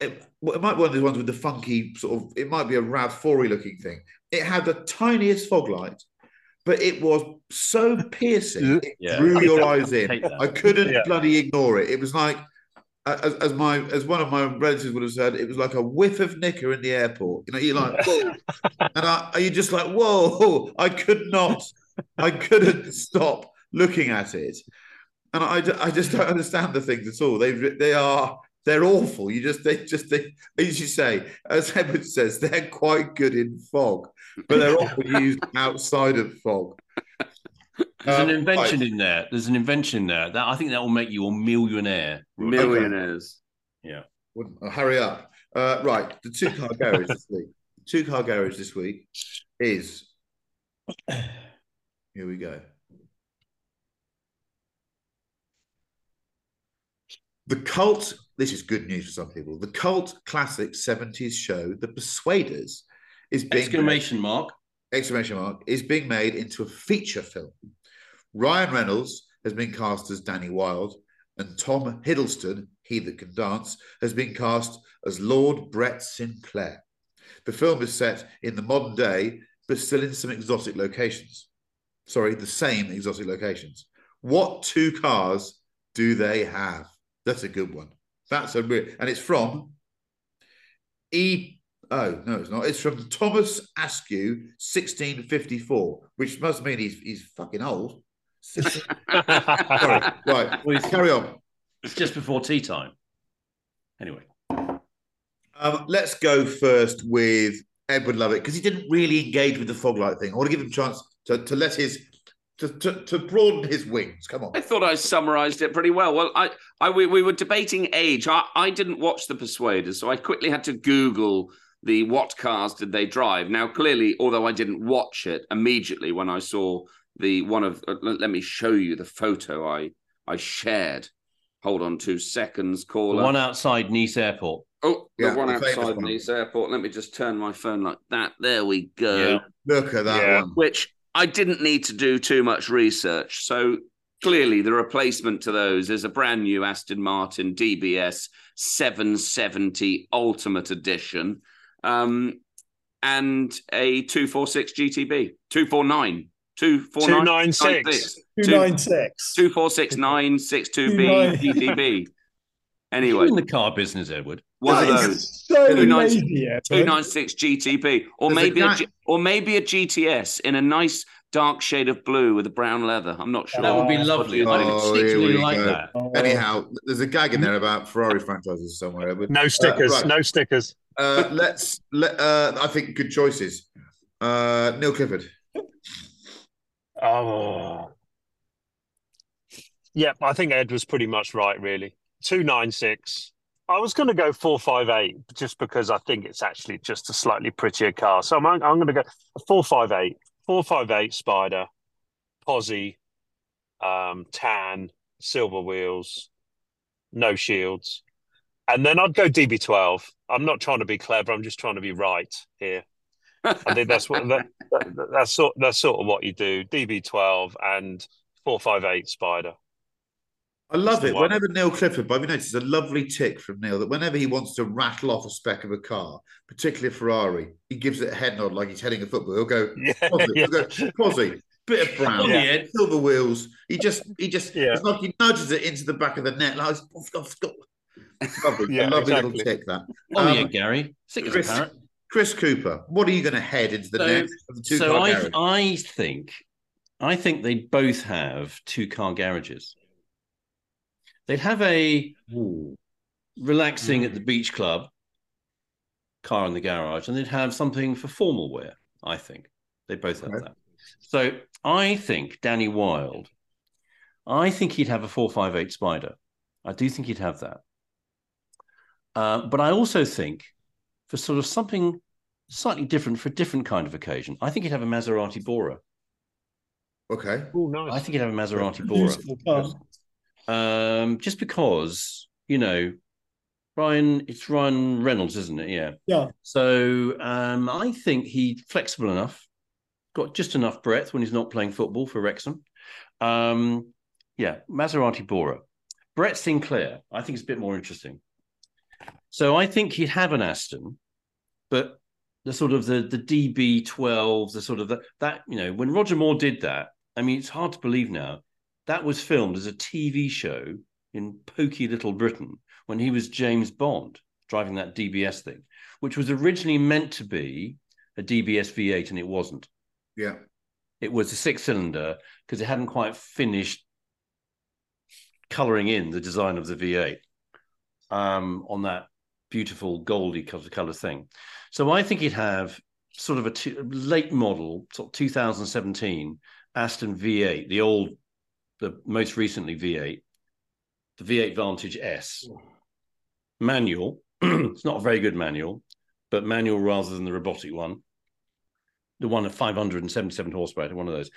it, well, it might be one of the ones with the funky sort of, it might be a RAV4 looking thing. It had the tiniest fog light, but it was so piercing, it Yeah. drew your (laughs) eyes in. I couldn't Yeah. bloody ignore it. It was like, as, as my as one of my relatives would have said, it was like a whiff of knicker in the airport. You know, you're like, (laughs) and I, are you just like, whoa? I could not, I couldn't stop looking at it, and I, I just don't understand the things at all. They they are they're awful. You just they just they as you say, as Edward says, they're quite good in fog, but they're often used outside of fog. There's an Um, invention right. in there. There's an invention in there that I think that will make you a millionaire. Millionaires. Yeah. Wouldn't- oh, hurry up. Uh, right, the two car (laughs) garage this week. Two car garage this week is. Here we go. The cult. This is good news for some people. The cult classic 70s show, The Persuaders, is being Exclamation mark. exclamation mark is being made into a feature film. Ryan Reynolds has been cast as Danny Wilde, and Tom Hiddleston, he that can dance, has been cast as Lord Brett Sinclair. The film is set in the modern day, but still in some exotic locations. Sorry, the same exotic locations. What two cars do they have? That's a good one. That's a real, and it's from E. Oh no, it's not. It's from Thomas Askew, 1654, which must mean he's he's fucking old. (laughs) Sorry, right. Well, it's- Carry on. It's just before tea time. Anyway. Um, let's go first with Edward Lovett because he didn't really engage with the fog light thing. I want to give him a chance to, to let his to, to, to broaden his wings. Come on. I thought I summarised it pretty well. Well, I, I we, we were debating age. I, I didn't watch The Persuaders, so I quickly had to Google the what cars did they drive. Now, clearly, although I didn't watch it immediately when I saw the one of, uh, let let me show you the photo I I shared. Hold on two seconds, caller. The one outside Nice Airport. Oh, the Yeah, one the outside one. Nice Airport. Let me just turn my phone like that. There we go. Yeah. Look at that Yeah. one. Which I didn't need to do too much research. So clearly, the replacement to those is a brand new Aston Martin DBS 770 Ultimate Edition um, and a 246 GTB. 249. 249. 296. 296. 246 GTB. (laughs) Anyway, You're in the car business, Edward. one of That is those. So Two nine- lazy, 296 GTB, or There's maybe a, guy- or maybe a GTS in a nice dark shade of blue with a brown leather. I'm not sure. That would be Oh, lovely. I oh, here particularly like go. that. Oh, Anyhow, there's a gag in there about Ferrari franchises somewhere. Edward. No stickers. right. No stickers. Uh, let's let. Uh, I think good choices. Uh, Neil Clifford. Oh. Yep, I think Ed was pretty much right, really. 296. I was going to go 458 just because I think it's actually just a slightly prettier car. So I'm, I'm going to go 458. 458 Spider, Posy, um, tan, silver wheels, no shields. And then I'd go DB12. I'm not trying to be clever. I'm just trying to be right here. I think that's what that, that, that's sort that's sort of what you do. DB12 and 458 Spider. I love the it. one. Whenever Neil Clifford, but I've noticed a lovely tick from Neil that whenever he wants to rattle off a spec of a car, particularly a Ferrari, he gives it a head nod like he's heading a football. He'll go, (laughs) Yeah, Posy, yeah. he'll go, Posy, bit of brown, On the Ed. silver wheels. He just, he just, Yeah. it's like he nudges it into the back of the net. Like, it's, it's got- it's lovely, Yeah, a lovely little tick that. On Um, the Ed, Gary. Sick as a parrot. Chris Cooper, what are you going to head into the So- of the two So I, garage? I think, I think they both have two car garages. They'd have a relaxing at the beach club car in the garage, and they'd have something for formal wear. I think they both have that. So I think Danny Wilde. I think he'd have a four five eight Spider. I do think he'd have that. Uh, but I also think for sort of something slightly different for a different kind of occasion, I think he'd have a Maserati Bora. Okay. Oh, nice. I think he'd have a Maserati Bora. Um, just because, you know, Ryan, it's Ryan Reynolds, isn't it? Yeah. Yeah. So um, I think he's flexible enough, got just enough breadth when he's not playing football for Wrexham. Um, yeah, Maserati Bora. Brett Sinclair, I think it's a bit more interesting. So I think he'd have an Aston, but the sort of the the DB12, the sort of the, that you know when Roger Moore did that. I mean, it's hard to believe now. That was filmed as a TV show in pokey little Britain when he was James Bond driving that DBS thing, which was originally meant to be a DBS V8 and it wasn't. Yeah. It was a six cylinder because it hadn't quite finished coloring in the design of the V8 um, on that beautiful goldy color thing. So I think he'd have sort of a late model, sort of 2017 Aston V8, the old, the most recently V8, the V8 Vantage S. Manual. (clears throat) it's not a very good manual, but manual rather than the robotic one. The one at 577 horsepower, one of those.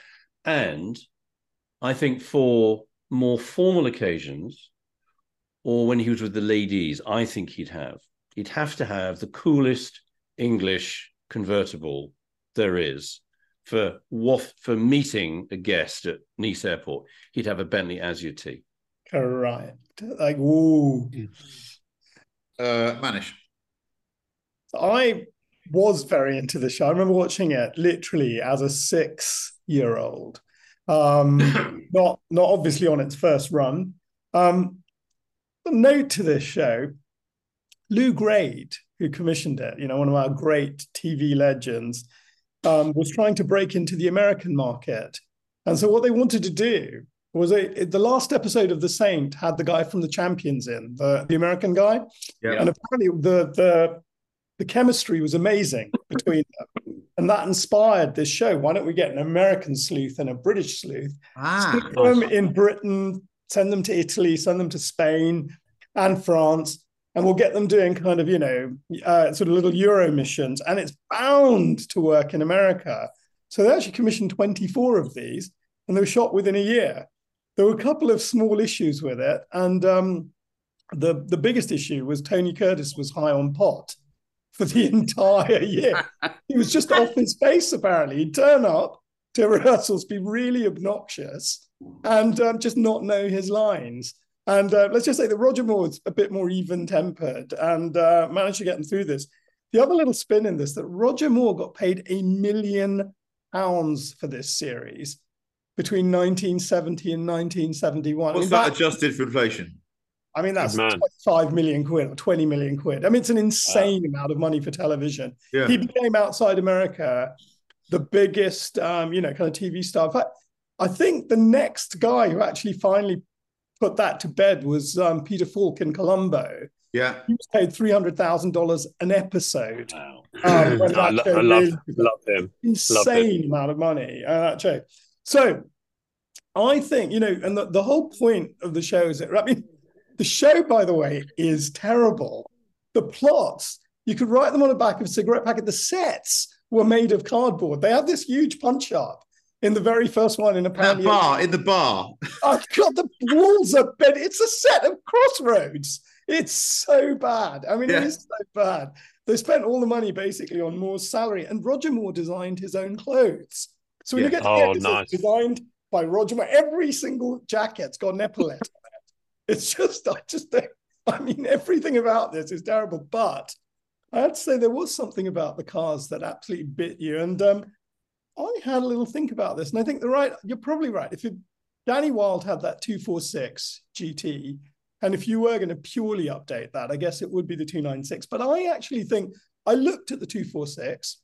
And I think for more formal occasions, or when he was with the ladies, I think he'd have he'd have to have the coolest English convertible there is for waff for meeting a guest at Nice Airport. He'd have a Bentley Azure T. Correct. Like, ooh. Uh, Manish. I was very into the show. I remember watching it literally as a six-year-old. Um, (coughs) not not obviously on its first run. Um, a note to this show: Lew Grade, who commissioned it, you know, one of our great TV legends, um, was trying to break into the American market, and so what they wanted to do was a, the last episode of The Saint had the guy from the Champions in the the American guy, Yeah. and apparently the the the chemistry was amazing between them, and that inspired this show. Why don't we get an American sleuth and a British sleuth? Ah, them in Britain, send them to Italy, send them to Spain and France, and we'll get them doing kind of you know uh, sort of little Euro missions, and it's bound to work in America. So they actually commissioned twenty four of these, and they were shot within a year. There were a couple of small issues with it, and um, the the biggest issue was Tony Curtis was high on pot for the (laughs) entire year. he was just off his face. Apparently, he'd turn up to rehearsals, be really obnoxious, and um, just not know his lines. And uh, let's just say that Roger Moore's a bit more even tempered and uh, managed to get them through this. The other little spin in this that Roger Moore got paid a million pounds for this series between 1970 and 1971. What's In that fact, adjusted for inflation? I mean, that's man. 25 million quid or 20 million quid. I mean, it's an insane amount of money for television. Yeah. He became outside America the biggest, um, you know, kind of TV star. In fact, I think the next guy who actually finally put that to bed was um, Peter Falk in Columbo. Yeah. He was paid $300,000 an episode. Wow. Um, when (laughs) I, lo- I love, really- love him. Love insane amount of money uh, that show. So I think you know, and the, the whole point of the show is that I mean, the show, by the way, is terrible. The plots you could write them on the back of a cigarette packet. The sets were made of cardboard. They had this huge punch up in the very first one in a apparently bar in the bar. Oh God, the walls are bent. It's a set of crossroads. It's so bad. I mean, Yeah. it is so bad. They spent all the money basically on Moore's salary, and Roger Moore designed his own clothes. So when you get to Oh, the nice. designed by Roger Moore, every single jacket's got an epaulette. on it. It's just, I just think, I mean, everything about this is terrible. But I have to say, there was something about the cars that absolutely bit you. And um, I had a little think about this, and I think the right, you're probably right. If you, Danny Wilde had that 246 GT, and if you were going to purely update that, I guess it would be the 296. But I actually think I looked at the 246.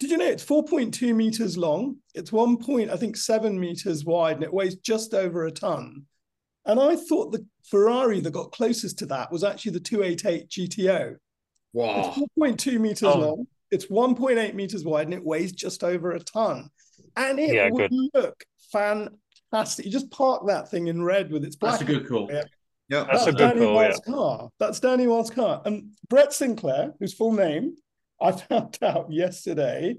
Did you know it's 4.2 meters long? It's one point, I think, seven meters wide, and it weighs just over a ton. And I thought the Ferrari that got closest to that was actually the 288 GTO. Wow. It's 4.2 meters Oh. long. It's 1.8 meters wide and it weighs just over a ton. And it Yeah, would good. look fantastic. You just park that thing in red with its black. That's a good call. Yeah. Yeah, That's a good Danny call, yeah. Wilde's car. That's Danny Wilde's car. And Brett Sinclair, whose full name I (laughs) found out yesterday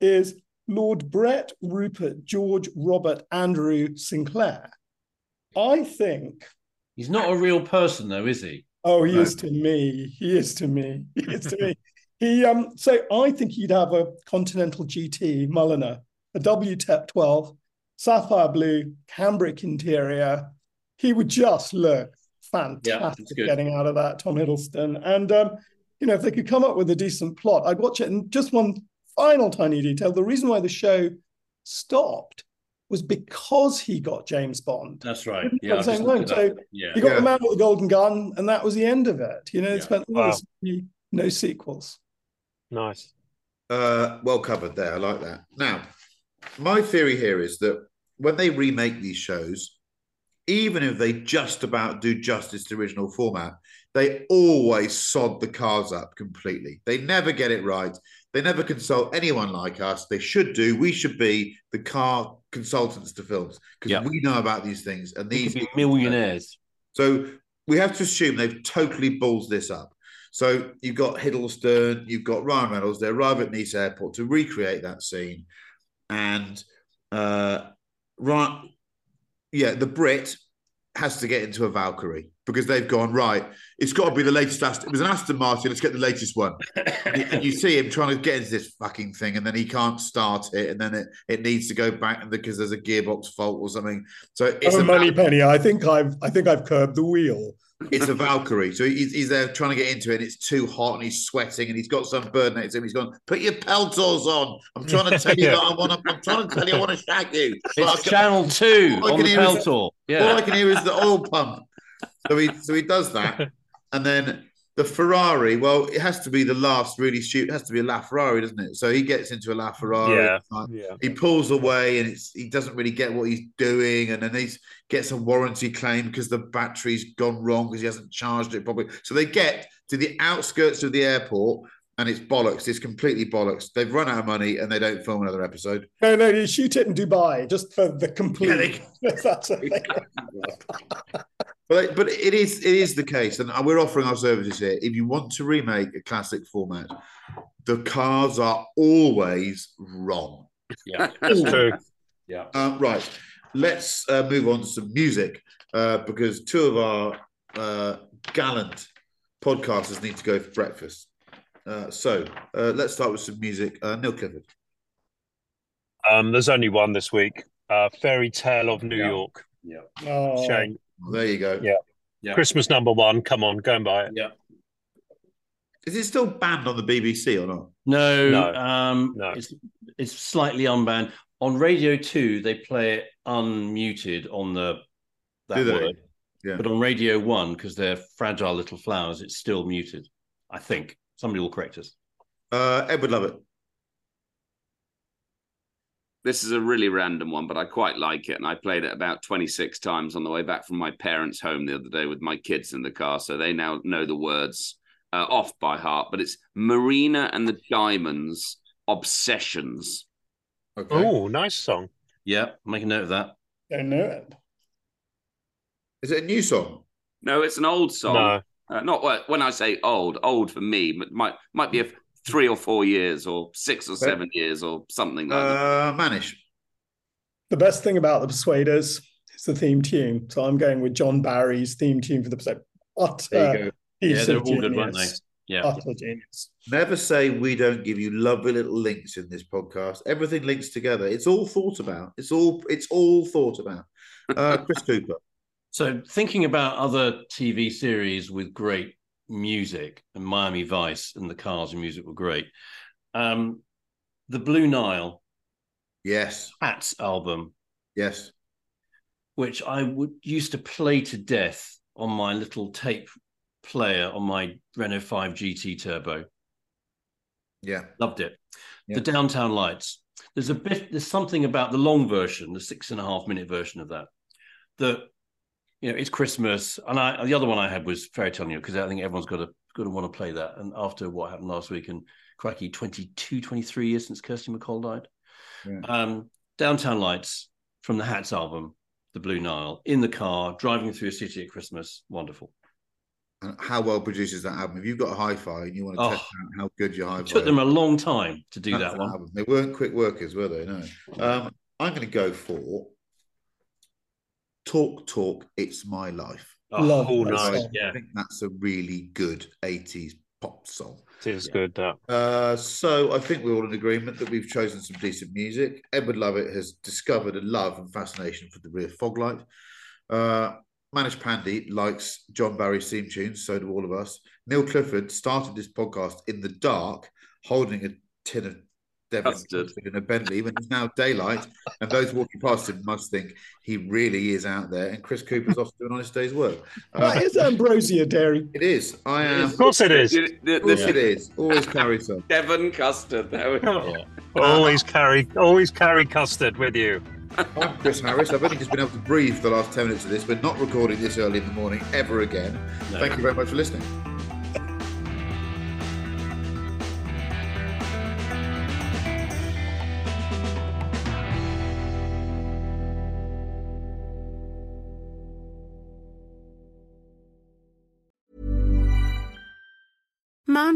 is Lord Brett Rupert George Robert Andrew Sinclair. I think. He's not a real person, though, is he? Oh, he No. is to me. He is to me. He is to me. (laughs) He um. So I think he'd have a Continental GT Mulliner, a WTEP 12, sapphire blue, cambric interior. He would just look fantastic good. getting out of that Tom Hiddleston. And um, you know, if they could come up with a decent plot, I'd watch it. And just one final tiny detail: the reason why the show stopped was because he got James Bond. That's right. At Yeah, the I same just time. So up. Yeah. you got Yeah. the man with the golden gun, and that was the end of it. You know, it Yeah. spent all Wow. this money, no sequels. Nice. Uh, well covered there. I like that. Now, my theory here is that when they remake these shows, even if they just about do justice to original format, they always sod the cars up completely. They never get it right. They never consult anyone like us. They should do. We should be the car consultants to films because Yeah. we know about these things. And these millionaires. so we have to assume they've totally balls this up. So you've got Hiddleston, you've got Ryan Reynolds. They arrive at Nice Airport to recreate that scene, and uh, right, yeah, the Brit has to get into a Valkyrie because they've gone right. It's got to be the latest Aston. It was an Aston Martin. Let's get the latest one. and, you, see him trying to get into this fucking thing, and then he can't start it, and then it, it needs to go back because there's a gearbox fault or something. So it's oh, a money penny. I think I've I think I've curbed the wheel. It's a Valkyrie. So he's, he's there trying to get into it, and it's too hot, and he's sweating, and he's got some bird next to him. He's gone, put your peltors on. I'm trying to tell you Yeah. that I (laughs) want to. I'm trying to tell you I want to shag you. It's Channel 2 all I on can the hear is- Peltor. All I can hear is the oil pump. So he so he does that, (laughs) and then the Ferrari. Well, it has to be the last really shoot. It has to be a LaFerrari, doesn't it? So he gets into a LaFerrari. Yeah. Like, Yeah. he pulls away and it's he doesn't really get what he's doing and then he gets a warranty claim because the battery's gone wrong because he hasn't charged it properly so they get to the outskirts of the airport and it's bollocks it's completely bollocks they've run out of money and they don't film another episode No, no, you shoot it in Dubai just for the Yeah, (laughs) complete. That's what they- but but it is it is the case and we're offering our services here if you want to remake a classic format the cars are always wrong Yeah. That's true. Yeah. Uh, right. Let's uh, move on to some music uh, because two of our uh, gallant podcasters need to go for breakfast. Uh, so uh, let's start with some music. Uh, Neil Clifford. Um, there's only one this week. Uh, Fairy Tale of New Yeah. York. Yeah. Oh, Shane. There you go. Yeah. Yeah. Christmas number one. Come on, go and buy it. Yeah. Is it still banned on the BBC or not? No, No. um, No. It's, it's slightly unbanned. On Radio 2, they play it unmuted on the that Do they? word. Yeah. But on Radio 1, because they're fragile little flowers, it's still muted. I think. Somebody will correct us. Uh, Ed would love it. This is a really random one, but I quite like it. And I played it about 26 times on the way back from my parents' home the other day with my kids in the car. So they now know the words uh, off by heart. But it's Marina and the Diamonds Obsessions. Okay. Oh, nice song. Yeah, make a note of that. don't know it. Is it a new song? No, it's an old song. No. Uh, not what- when I say old, old for me, but might might be a three or four years or six or seven years or something like that. Uh, Manish. The best thing about the Persuaders is the theme tune. So I'm going with John Barry's theme tune for the Persuaders. Utter There you go. Yeah, they're of all good, weren't they? Yeah. Utter genius. Never say we don't give you lovely little links in this podcast. Everything links together. It's all thought about. It's all it's all thought about. Uh, Chris Cooper. So thinking about other TV series with great music, and Miami Vice and the Cars and music were great. Um, the Blue Nile Yes. Hats album, Yes. which I would used to play to death on my little tape player on my Renault 5 GT Turbo. Yeah. Loved it. Yeah. The Downtown Lights. There's a bit. There's something about the long version, the six and a half minute version of that, that you know it's Christmas. And I the other one I had was Fairy Tale New because I think everyone's got a going to want to play that. And after what happened last week, and cracky 22, 23 years since Kirsty MacColl died. Yeah. Um, Downtown Lights from the Hats album, The Blue Nile, in the car, driving through a city at Christmas. Wonderful. And how well produced is that album? If you've got a hi-fi and you want to Oh. test out how good your hi-fi took them a long time to do that's that one. album. They weren't quick workers, were they? No. Um, I'm going to go for Talk Talk. It's my life. Oh, Love oh, that nice. song. I think that's a really good 80s pop song. It is good. That Uh, so I think we're all in agreement that we've chosen some decent music. Edward Lovett has discovered a love and fascination for the rear foglight. Uh, Manish Pandey likes John Barry's theme tunes, so do all of us. Neil Clifford started this podcast in the dark, holding a tin of Devon Custard. custard in a Bentley when it's now daylight, and those walking past him must think he really is out there. And Chris Cooper's off doing honest day's work. Uh, That is ambrosia dairy. it is. I am. of course it is. The- the- Of course the it is. Always carry some. (laughs) Devon custard. There we go. (laughs) Always carry, always carry custard with you. I'm Chris Harris. I've only just been able to breathe for the last 10 minutes of this. We're not recording this early in the morning ever again. No. Thank you very much for listening.